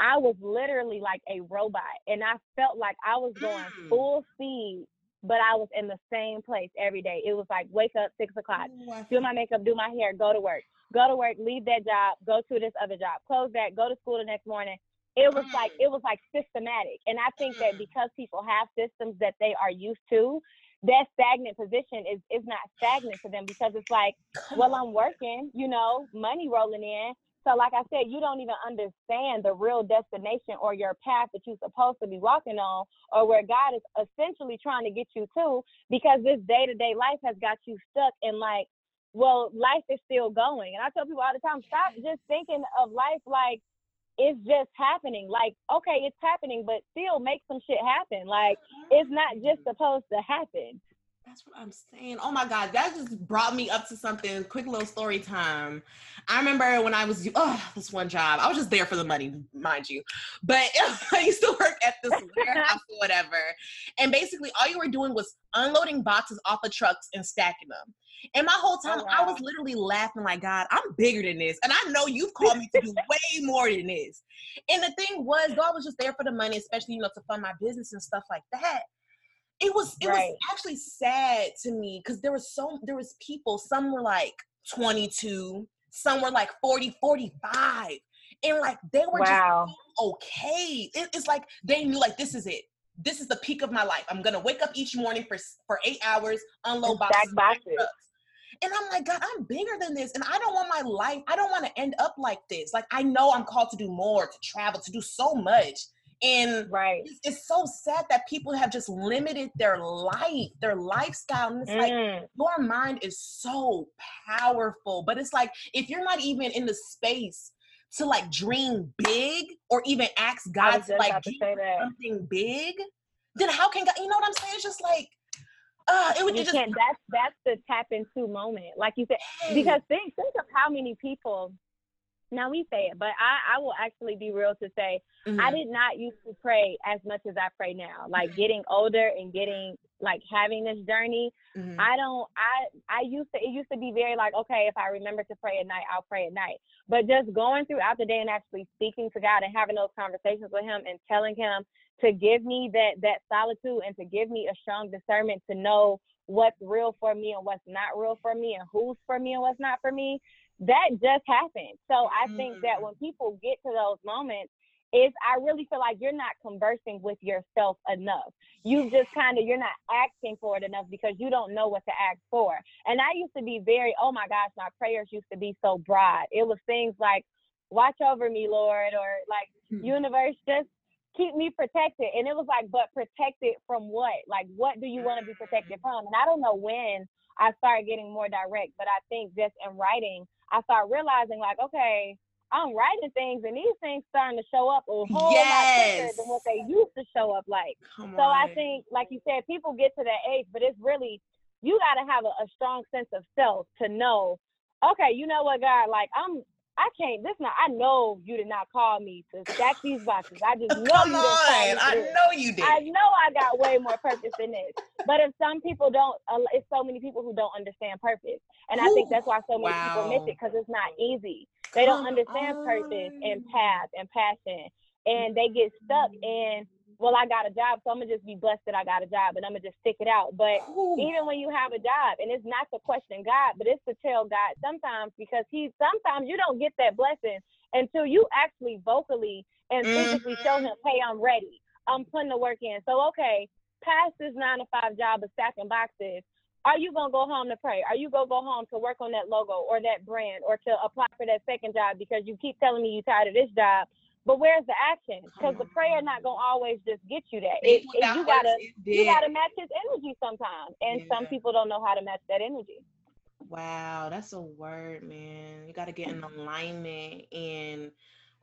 I was literally like a robot and I felt like I was going mm. full speed but I was in the same place every day. It was like wake up six o'clock, oh, do my makeup, do my hair, go to work, go to work, leave that job, go to this other job, close that, go to school the next morning. It was like it was like systematic, and I think that because people have systems that they are used to, that stagnant position is is not stagnant to them because it's like, well, I'm working, you know, money rolling in, so like I said, you don't even understand the real destination or your path that you're supposed to be walking on, or where God is essentially trying to get you to, because this day to day life has got you stuck in like, well, life is still going. And I tell people all the time, stop just thinking of life like it's just happening. Like, okay, it's happening, but still make some shit happen. Like, it's not just supposed to happen. That's what I'm saying. Oh my God, that just brought me up to something. Quick little story time. I remember when I was, oh, this one job. I was just there for the money, mind you. But I used to work at this warehouse or whatever. And basically, all you were doing was unloading boxes off of trucks and stacking them. And my whole oh, time, oh, wow. I was literally laughing like, God, I'm bigger than this. And I know you've called me to do way more than this. And the thing was, though I was just there for the money, especially, you know, to fund my business and stuff like that it was it right. was actually sad to me because there was so there was people some were like 22 some were like 40 45 and like they were wow. just okay it, it's like they knew like this is it this is the peak of my life i'm gonna wake up each morning for for eight hours unload boxes, boxes. and i'm like god i'm bigger than this and i don't want my life i don't want to end up like this like i know i'm called to do more to travel to do so much and right. It's, it's, so sad that people have just limited their life, their lifestyle. And it's mm. like your mind is so powerful. But it's like if you're not even in the space to like dream big or even ask God to like do something big, then how can God you know what I'm saying? It's just like uh, it would you just that's that's the tap into moment. Like you said, because think think of how many people now we say it, but I, I will actually be real to say mm-hmm. I did not used to pray as much as I pray now. Like getting older and getting like having this journey, mm-hmm. I don't I I used to it used to be very like, okay, if I remember to pray at night, I'll pray at night. But just going throughout the day and actually speaking to God and having those conversations with him and telling him to give me that that solitude and to give me a strong discernment to know what's real for me and what's not real for me and who's for me and what's not for me that just happened. So I think that mm. when people get to those moments, is I really feel like you're not conversing with yourself enough. You just kind of you're not asking for it enough because you don't know what to ask for. And I used to be very, oh my gosh, my prayers used to be so broad. It was things like, watch over me, Lord, or like, hmm. universe, just keep me protected. And it was like, but protected from what? Like, what do you want to be protected from? And I don't know when I started getting more direct, but I think just in writing, I start realizing like, okay, I'm writing things and these things starting to show up a whole yes. lot quicker than what they used to show up like. Come so on. I think, like you said, people get to that age, but it's really you got to have a, a strong sense of self to know, okay, you know what, God, like I'm I can't. This not. I know you did not call me to stack these boxes. I just know Come you didn't. I know you did. I know I got way more purpose than this. But if some people don't, uh, it's so many people who don't understand purpose, and Ooh, I think that's why so many wow. people miss it because it's not easy. They don't understand on. purpose and path and passion, and they get stuck in well, I got a job, so I'm gonna just be blessed that I got a job and I'm gonna just stick it out. But Ooh. even when you have a job, and it's not to question God, but it's to tell God sometimes because He sometimes you don't get that blessing until you actually vocally and physically mm-hmm. show Him, hey, I'm ready. I'm putting the work in. So okay, past this nine to five job of stacking boxes. Are you gonna go home to pray? Are you gonna go home to work on that logo or that brand or to apply for that second job because you keep telling me you're tired of this job? But where's the action? Because the prayer not gonna always just get you that. It, it, you gotta you gotta match his energy sometimes, and yeah. some people don't know how to match that energy. Wow, that's a word, man. You gotta get in alignment and.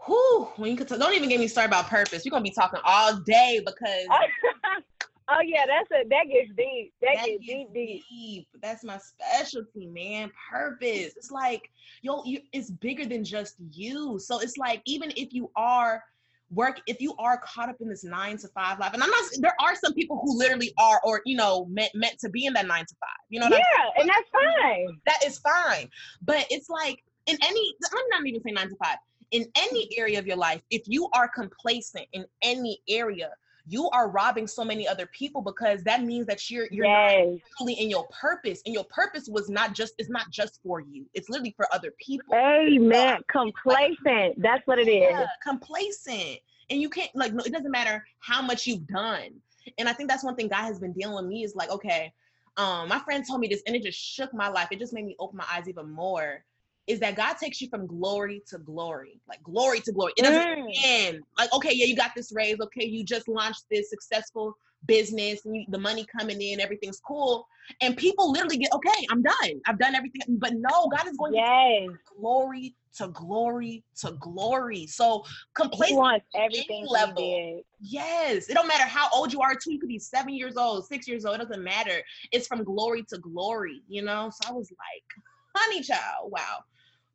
Whew, when you could t- don't even get me started about purpose. We're gonna be talking all day because Oh yeah, that's a that gets deep. That, that gets, gets deep, deep, That's my specialty, man. Purpose. It's like yo, you, it's bigger than just you. So it's like even if you are work, if you are caught up in this nine to five life, and I'm not. There are some people who literally are, or you know, meant meant to be in that nine to five. You know? yeah, and that's fine. That is fine. But it's like in any. I'm not even saying nine to five. In any area of your life, if you are complacent in any area, you are robbing so many other people because that means that you're you're yes. not truly in your purpose and your purpose was not just it's not just for you. It's literally for other people. Amen. Complacent. Like, that's what it yeah, is. complacent. And you can't like no, it doesn't matter how much you've done. And i think that's one thing god has been dealing with me is like okay um my friend told me this and it just shook my life. It just made me open my eyes even more is that God takes you from glory to glory, like glory to glory. It doesn't mm. end. Like, okay, yeah, you got this raise. Okay, you just launched this successful business and you, the money coming in, everything's cool. And people literally get, okay, I'm done. I've done everything. But no, God is going yes. glory to glory to glory. So complacent wants everything level. Yes. It don't matter how old you are, too. You could be seven years old, six years old. It doesn't matter. It's from glory to glory, you know? So I was like, honey child, wow.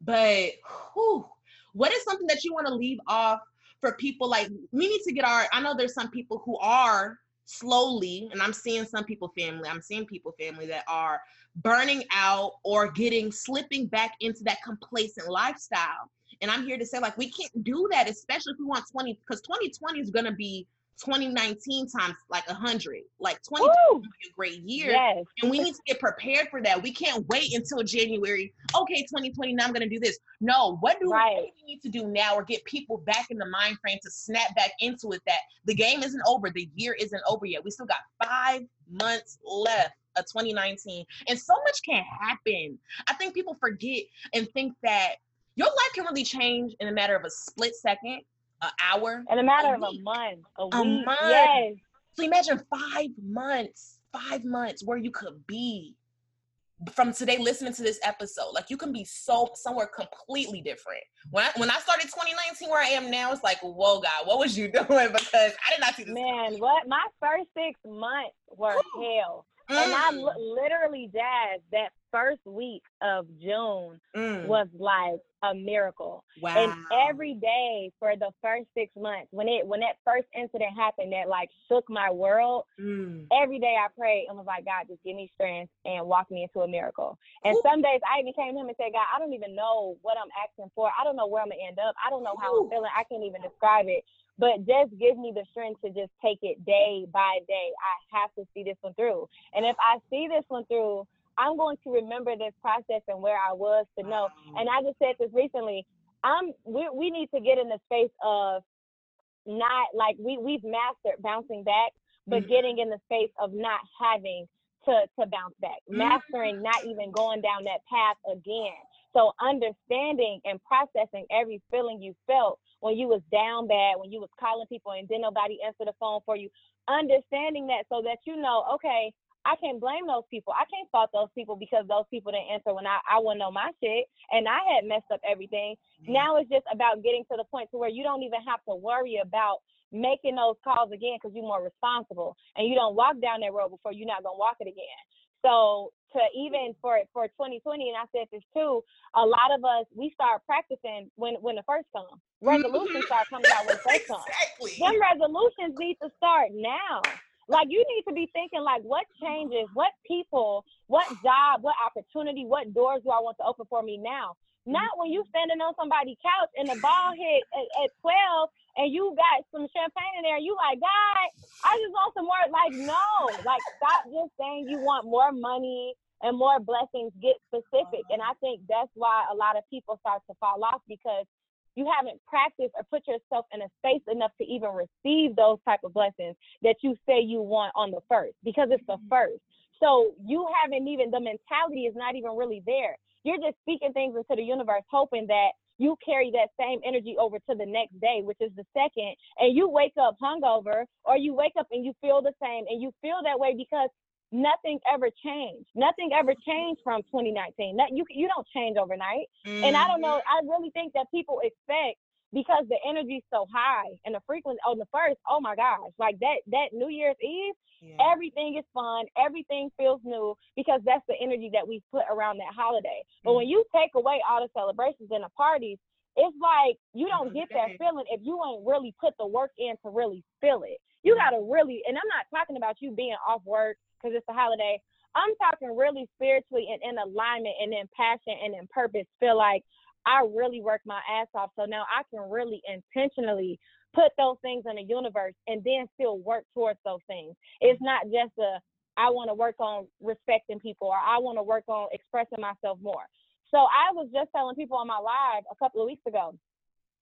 But whew, what is something that you want to leave off for people like we need to get our I know there's some people who are slowly, and I'm seeing some people family, I'm seeing people family that are burning out or getting slipping back into that complacent lifestyle. And I'm here to say, like, we can't do that, especially if we want 20, because 2020 is gonna be 2019 times like 100 like 2020 be a great year. Yes. and we need to get prepared for that. We can't wait until january. Okay 2020 now i'm going to do this. No what do, right. what do we need to do now or get people back in the mind frame to snap back into it that the game isn't over the year isn't over yet? We still got five months left of 2019 and so much can happen. I think people forget and think that your life can really change in a matter of a split second an hour. In a matter a of week. a month. A, a week. Month. Yes. So imagine five months, five months where you could be from today listening to this episode. Like you can be so somewhere completely different. When I when I started 2019 where I am now, it's like, whoa God, what was you doing? Because I did not see this. Man, what my first six months were hell. And I mm. literally jazz that first week of June mm. was like a miracle. Wow. And every day for the first six months, when it when that first incident happened that like shook my world, mm. every day I prayed and was like, God, just give me strength and walk me into a miracle. And Ooh. some days I even came to him and said, God, I don't even know what I'm asking for. I don't know where I'm gonna end up. I don't know how Ooh. I'm feeling. I can't even describe it. But just give me the strength to just take it day by day. I have to see this one through. And if I see this one through, I'm going to remember this process and where I was to know. And I just said this recently. I'm we we need to get in the space of not like we we've mastered bouncing back, but mm-hmm. getting in the space of not having to to bounce back, mm-hmm. mastering not even going down that path again. So understanding and processing every feeling you felt when you was down bad, when you was calling people and didn't nobody answer the phone for you, understanding that so that you know, okay, I can't blame those people. I can't fault those people because those people didn't answer when I, I wouldn't know my shit and I had messed up everything. Mm-hmm. Now it's just about getting to the point to where you don't even have to worry about making those calls again because you're more responsible and you don't walk down that road before you're not gonna walk it again. So to even for for 2020, and I said this too, a lot of us we start practicing when when the first come. Mm-hmm. Resolutions start coming out when the first come. Exactly. Them resolutions need to start now. Like you need to be thinking like what changes, what people, what job, what opportunity, what doors do I want to open for me now? Not when you standing on somebody's couch and the ball hit at, at 12 and you got some champagne in there you like, God, I just want some more. Like, no, like stop just saying you want more money and more blessings. Get specific. And I think that's why a lot of people start to fall off because you haven't practiced or put yourself in a space enough to even receive those type of blessings that you say you want on the first because it's the mm-hmm. first so you haven't even the mentality is not even really there you're just speaking things into the universe hoping that you carry that same energy over to the next day, which is the second, and you wake up hungover, or you wake up and you feel the same, and you feel that way because nothing ever changed. Nothing ever changed from 2019. That you you don't change overnight. Mm-hmm. And I don't know. Mm-hmm. I really think that people expect because the energy's so high and the frequency on the first. Oh my gosh, like that that New Year's Eve, yeah. everything is fun. Everything feels new because that's the energy that we put around that holiday. Mm-hmm. But when mm-hmm. you take away all the celebrations and the parties. It's like you don't get that feeling if you ain't really put the work in to really feel it. You mm-hmm. gotta really, and I'm not talking about you being off work because it's a holiday. I'm talking really spiritually and in alignment and in passion and in purpose. Feel like I really work my ass off. So now I can really intentionally put those things in the universe and then still work towards those things. It's not just a I want to work on respecting people or I want to work on expressing myself more. So I was just telling people on my live a couple of weeks ago,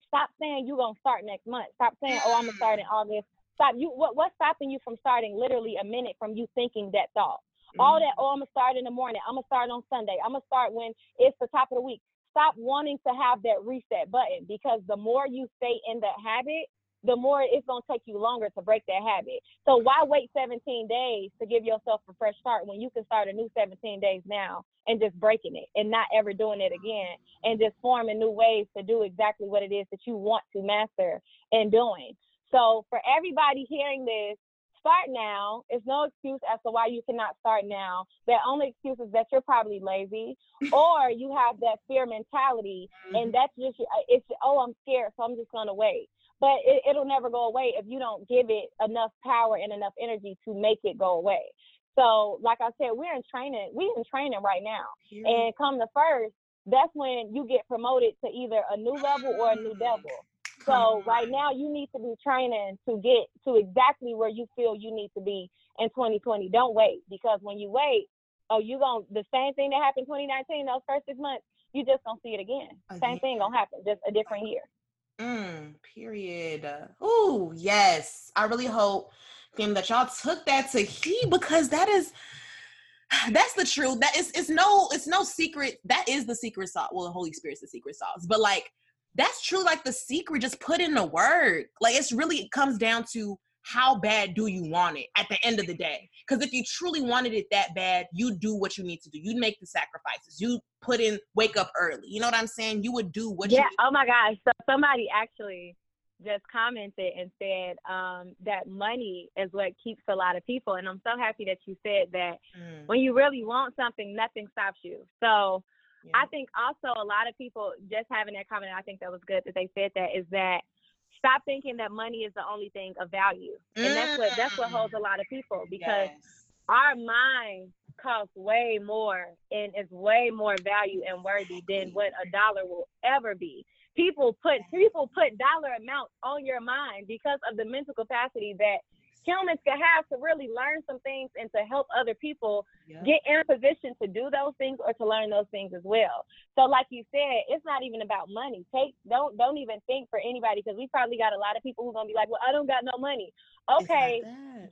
stop saying you're gonna start next month. Stop saying, oh, I'm gonna start in August stop you what what's stopping you from starting literally a minute from you thinking that thought mm-hmm. all that oh i'm gonna start in the morning i'm gonna start on sunday i'm gonna start when it's the top of the week stop wanting to have that reset button because the more you stay in that habit, the more it's going to take you longer to break that habit. So why wait 17 days to give yourself a fresh start when you can start a new 17 days now and just breaking it and not ever doing it again and just forming new ways to do exactly what it is that you want to master and doing. So for everybody hearing this, start now. It's no excuse as to why you cannot start now. The only excuse is that you're probably lazy or you have that fear mentality and mm-hmm. that's just it's oh I'm scared so I'm just gonna wait but it, it'll never go away if you don't give it enough power and enough energy to make it go away. So, like I said, we're in training. We're in training right now, yeah. and come the first, that's when you get promoted to either a new level or a new level. So right now, you need to be training to get to exactly where you feel you need to be in 2020. Don't wait because when you wait, oh, you going to the same thing that happened 2019, those first six months, you just gonna see it again. again. Same thing gonna happen, just a different year. Mm, period. Oh, yes. I really hope, fam, that y'all took that to heed because that is that's the truth. That is it's no, it's no secret. That is the secret sauce. Well, the Holy Spirit's the secret sauce. But like that's true, like the secret, just put in the work. Like it's really it comes down to how bad do you want it at the end of the day? Because if you truly wanted it that bad, you do what you need to do. You make the sacrifices. You put in wake up early. You know what I'm saying? You would do what yeah. oh my gosh. So somebody actually just commented and said um, that money is what keeps a lot of people. And I'm so happy that you said that mm. when you really want something, nothing stops you. So yeah. I think also a lot of people just having that comment, I think that was good that they said that is that stop thinking that money is the only thing of value. And that's what that's what holds a mm. lot of people because yes. our mind costs way more and is way more value and worthy than what a dollar will ever be. People put people put dollar amounts on your mind because of the mental capacity that humans can have to really learn some things and to help other people yep. get in a position to do those things or to learn those things as well. So like you said, it's not even about money. Take don't don't even think for anybody because we probably got a lot of people who are gonna be like, Well, I don't got no money. Okay,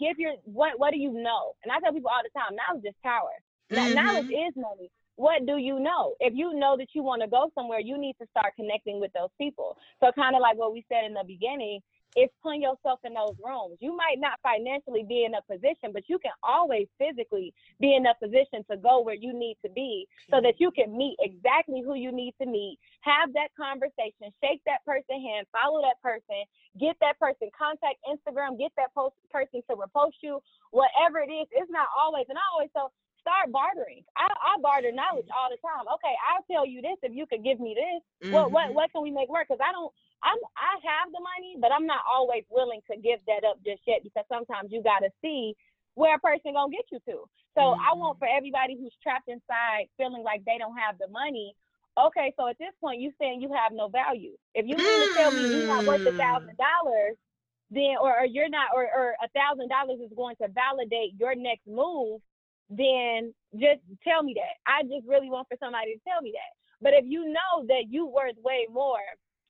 give your what what do you know? And I tell people all the time, knowledge is power. Mm-hmm. Knowledge is money what do you know? If you know that you want to go somewhere, you need to start connecting with those people. So kind of like what we said in the beginning, is putting yourself in those rooms. You might not financially be in a position, but you can always physically be in a position to go where you need to be so that you can meet exactly who you need to meet, have that conversation, shake that person's hand, follow that person, get that person, contact Instagram, get that post person to repost you, whatever it is. It's not always, and I always tell start bartering. I, I barter knowledge all the time. Okay, I'll tell you this if you could give me this. Mm-hmm. What what what can we make work? Because I don't I'm I have the money, but I'm not always willing to give that up just yet because sometimes you gotta see where a person gonna get you to. So mm-hmm. I want mm-hmm. for everybody who's trapped inside feeling like they don't have the money. Okay, so at this point you saying you have no value. If you mean to tell me you're not worth a thousand mm. dollars, then or, or you're not or or a thousand dollars is going to validate your next move, then just tell me that. I just really want for somebody to tell me that. But if you know that you worth way more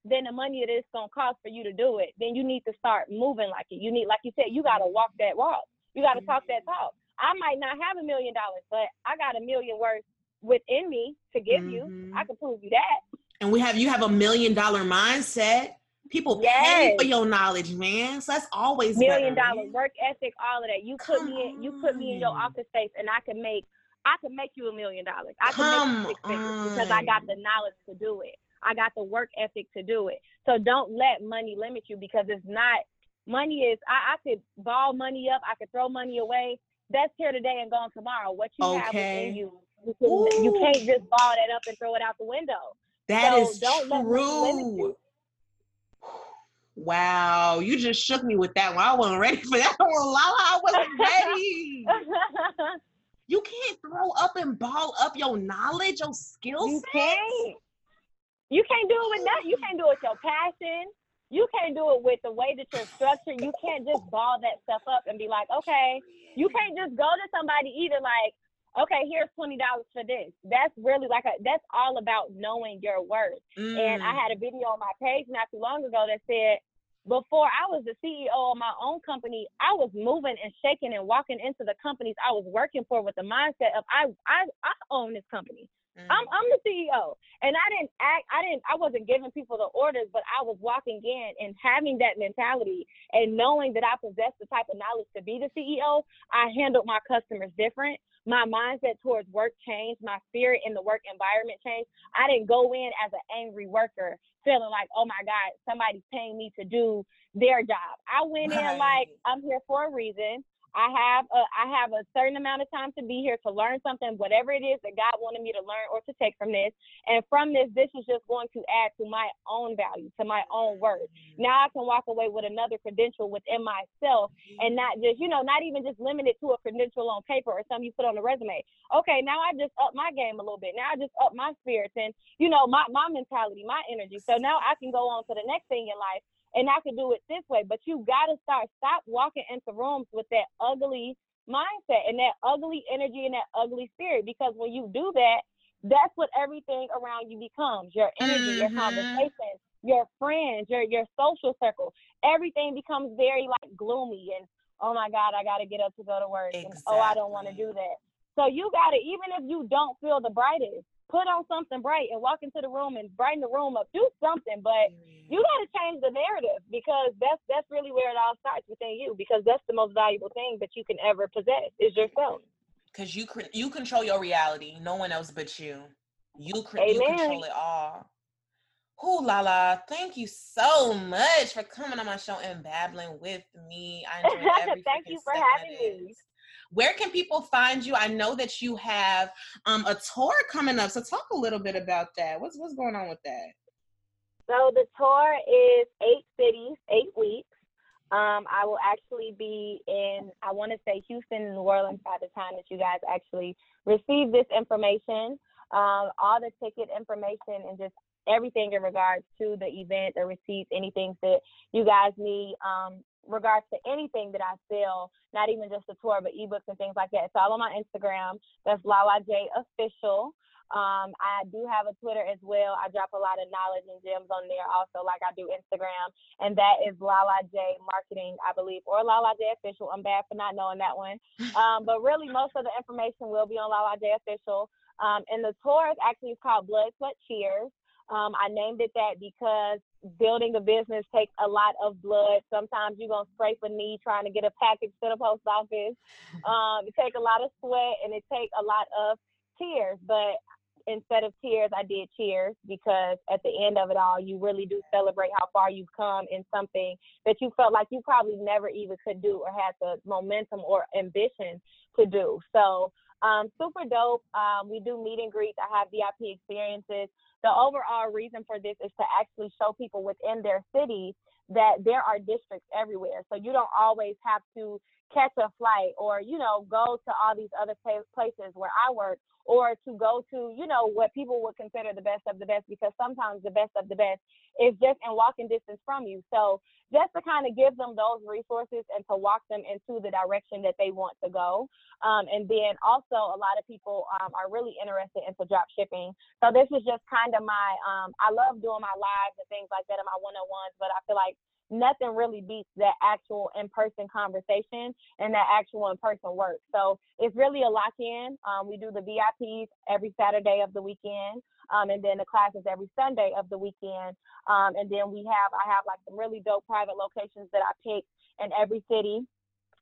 than the money that it's gonna cost for you to do it, then you need to start moving like it. You need, like you said, you gotta walk that walk. You gotta talk that talk. I might not have a million dollars, but I got a million worth within me to give mm-hmm. you. I can prove you that. And we have you have a million dollar mindset. People yes. pay for your knowledge, man. So that's always million better, dollar man. work ethic, all of that. You put Come me in, you put me in your office space, and I can make I can make you a million dollars. I can Come make you six figures because I got the knowledge to do it. I got the work ethic to do it. So don't let money limit you because it's not money is I, I could ball money up, I could throw money away. That's here today and gone tomorrow. What you okay. have within you, you, can, you can't just ball that up and throw it out the window. That so is true. Wow, you just shook me with that one. I wasn't ready for that one, Lala. I wasn't ready. you can't throw up and ball up your knowledge, your skill You can't. You can't do it with that. You can't do it with your passion. You can't do it with the way that you're structured. You can't just ball that stuff up and be like, okay. You can't just go to somebody either like, okay, here's twenty dollars for this. That's really like a, that's all about knowing your worth. Mm. And I mm. had a video on my page not too long ago that said, before I was the CEO of my own company, I was moving and shaking and walking into the companies I was working for with the mindset of I I, I own this company. Mm-hmm. I'm I'm the CEO. And I didn't act I didn't I wasn't giving people the orders, but I was walking in and having that mentality and knowing that I possessed the type of knowledge to be the CEO, I handled my customers different my mindset towards work changed, my spirit in the work environment changed. I didn't go in as an angry worker feeling like, oh my God, somebody's paying me to do their job. I went right. in like, I'm here for a reason. I have a, I have a certain amount of time to be here to learn something, whatever it is that God wanted me to learn or to take from this. And from this, this is just going to add to my own value, to my own worth. Mm-hmm. Now I can walk away with another credential within myself and not just, you know, not even just limited to a credential on paper or something you put on the resume. Okay, now I just up my game a little bit. Now I just up my spirits and, you know, my, my mentality, my energy. So now I can go on to the next thing in life and I could do it this way. But you got to start stop walking into rooms with that ugly mindset and that ugly energy and that ugly spirit because when you do that, that's what everything around you becomes. Your energy, mm-hmm. your conversations, your friends, your your social circle. Everything becomes very like gloomy and oh my God, I gotta get up to go to work. Exactly. And oh I don't want to do that. So you gotta, even if you don't feel the brightest, put on something bright and walk into the room and brighten the room up. Do something, but you got to change the narrative because that's that's really where it all starts within you. Because that's the most valuable thing that you can ever possess is yourself. Because you you control your reality. No one else but you. You, you control it all. Who Lala, thank you so much for coming on my show and babbling with me. I enjoyed every Thank you for having me. Where can people find you? I know that you have um, a tour coming up, so talk a little bit about that. What's what's going on with that? So the tour is eight cities, eight weeks. Um, I will actually be in, I want to say Houston New Orleans by the time that you guys actually receive this information. Um, all the ticket information and just everything in regards to the event, the receipts, anything that you guys need um, regards to anything that I sell, not even just the tour, but ebooks and things like that. So all on my Instagram. That's Lala J Official. Um, I do have a Twitter as well. I drop a lot of knowledge and gems on there also, like I do Instagram. And that is Lala J Marketing, I believe, or Lala J Official. I'm bad for not knowing that one. Um, but really, most of the information will be on Lala J Official. Um, and the tour is actually called Blood, Sweat, Cheers. Um, I named it that because building a business takes a lot of blood. Sometimes you're gonna scrape a knee trying to get a package to the post office. Um, it takes a lot of sweat and it takes a lot of tears. But instead of tears, I did cheers because at the end of it all, you really do celebrate how far you've come in something that you felt like you probably never even could do or had the momentum or ambition to do. So um, super dope. Um, we do meet and greets. I have VIP experiences. The overall reason for this is to actually show people within their city that there are districts everywhere. So you don't always have to catch a flight or, you know, go to all these other places where I work or to go to, you know, what people would consider the best of the best because sometimes the best of the best is just in walking distance from you. So just to kind of give them those resources and to walk them into the direction that they want to go. Um, and then also a lot of people um, are really interested into drop shipping. So this is just kind of my, um, I love doing my lives and things like that in my one-on-ones, but I feel like nothing really beats that actual in-person conversation and that actual in-person work. So it's really a lock-in. Um, we do the VIPs every Saturday of the weekend, um, and then the classes every Sunday of the weekend. Um, and then we have I have like some really dope private locations that I pick in every city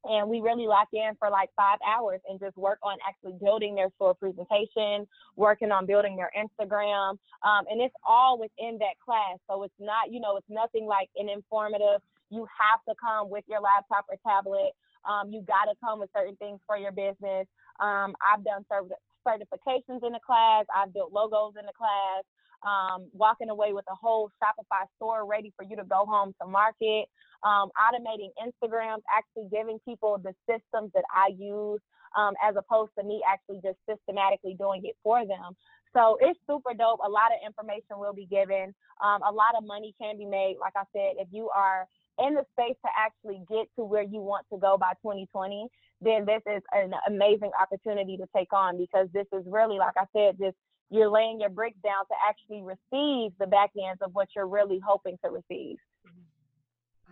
and we really lock in for like five hours and just work on actually building their store presentation, working on building their Instagram, um, and it's all within that class. So it's not, you know, it's nothing like an informative. You have to come with your laptop or tablet. Um, you got to come with certain things for your business. Um, I've done certifications in the class. I've built logos in the class um, walking away with a whole Shopify store ready for you to go home to market, um, automating Instagrams, actually giving people the systems that I use um, as opposed to me actually just systematically doing it for them. So it's super dope. A lot of information will be given. Um, a lot of money can be made. Like I said, if you are in the space to actually get to where you want to go by 2020, then this is an amazing opportunity to take on because this is really, like I said, just you're laying your bricks down to actually receive the back ends of what you're really hoping to receive.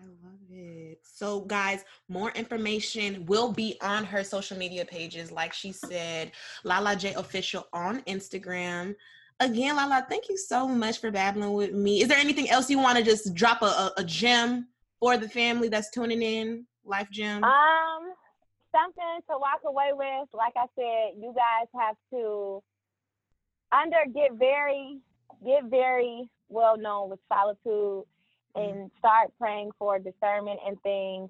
I love it. So, guys, more information will be on her social media pages. Like she said, Lala J Official on Instagram. Again, Lala, thank you so much for babbling with me. Is there anything else you want to just drop a, a, a gem for the family that's tuning in? Life gem? Um, something to walk away with. Like I said, you guys have to under get very get very well known with solitude Mm-hmm. and start praying for discernment and things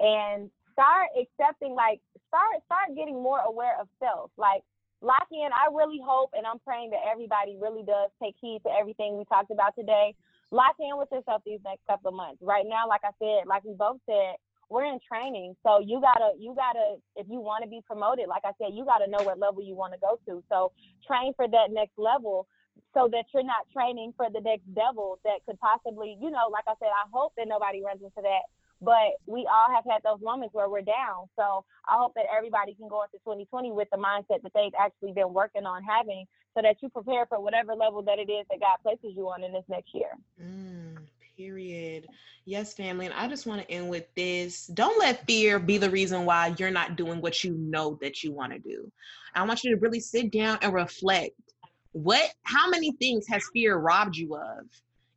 and start accepting like start start getting more aware of self. Like lock in i really hope and i'm praying that everybody really does take heed to everything we talked about today. Lock in with yourself these next couple of months. Right now like i said like we both said we're in training. So you gotta you gotta if you want to be promoted like i said you gotta know what level you want to go to. So train for that next level so that you're not training for the next devil that could possibly, you know, like I said, I hope that nobody runs into that. But we all have had those moments where we're down. So I hope that everybody can go into 2020 with the mindset that they've actually been working on having so that you prepare for whatever level that it is that God places you on in this next year. Mm, period. Yes, family. And I just want to end with this. Don't let fear be the reason why you're not doing what you know that you want to do. I want you to really sit down and reflect what how many things has fear robbed you of?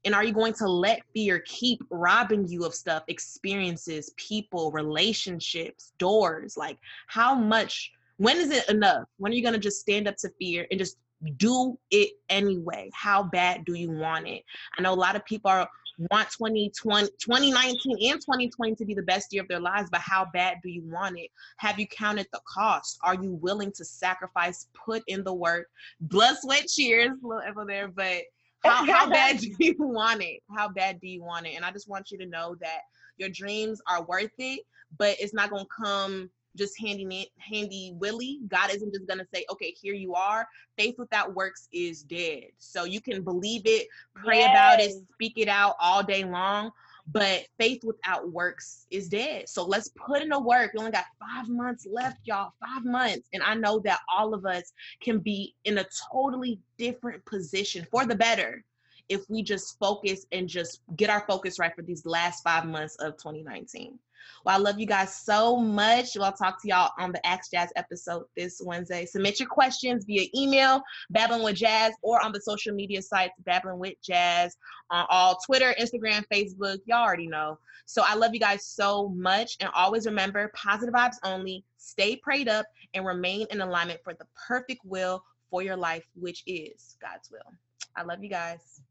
And are you going to let fear keep robbing you of stuff experiences people relationships doors? Like how much when is it enough? When are you going to just stand up to fear and just do it anyway? How bad do you want it? I know a lot of people are want 2020, 2019 and 2020 to be the best year of their lives, but how bad do you want it? Have you counted the cost? Are you willing to sacrifice, put in the work, blood, sweat, cheers, little ever there, but how, how bad do you want it? How bad do you want it? And I just want you to know that your dreams are worth it, but it's not going to come just handy handy willy. God isn't just gonna say, okay, here you are. Faith without works is dead. So you can believe it, pray yes. about it, speak it out all day long. But faith without works is dead. So let's put in the work. We only got five months left, y'all. Five months. And I know that all of us can be in a totally different position for the better if we just focus and just get our focus right for these last five months of 2019. Well, I love you guys so much. Well, talk to y'all on the Ask Jazz episode this Wednesday. Submit your questions via email, Babbling with Jazz, or on the social media sites, Babbling with Jazz, on all Twitter, Instagram, Facebook. Y'all already know. So I love you guys so much. And always remember positive vibes only, stay prayed up, and remain in alignment for the perfect will for your life, which is God's will. I love you guys.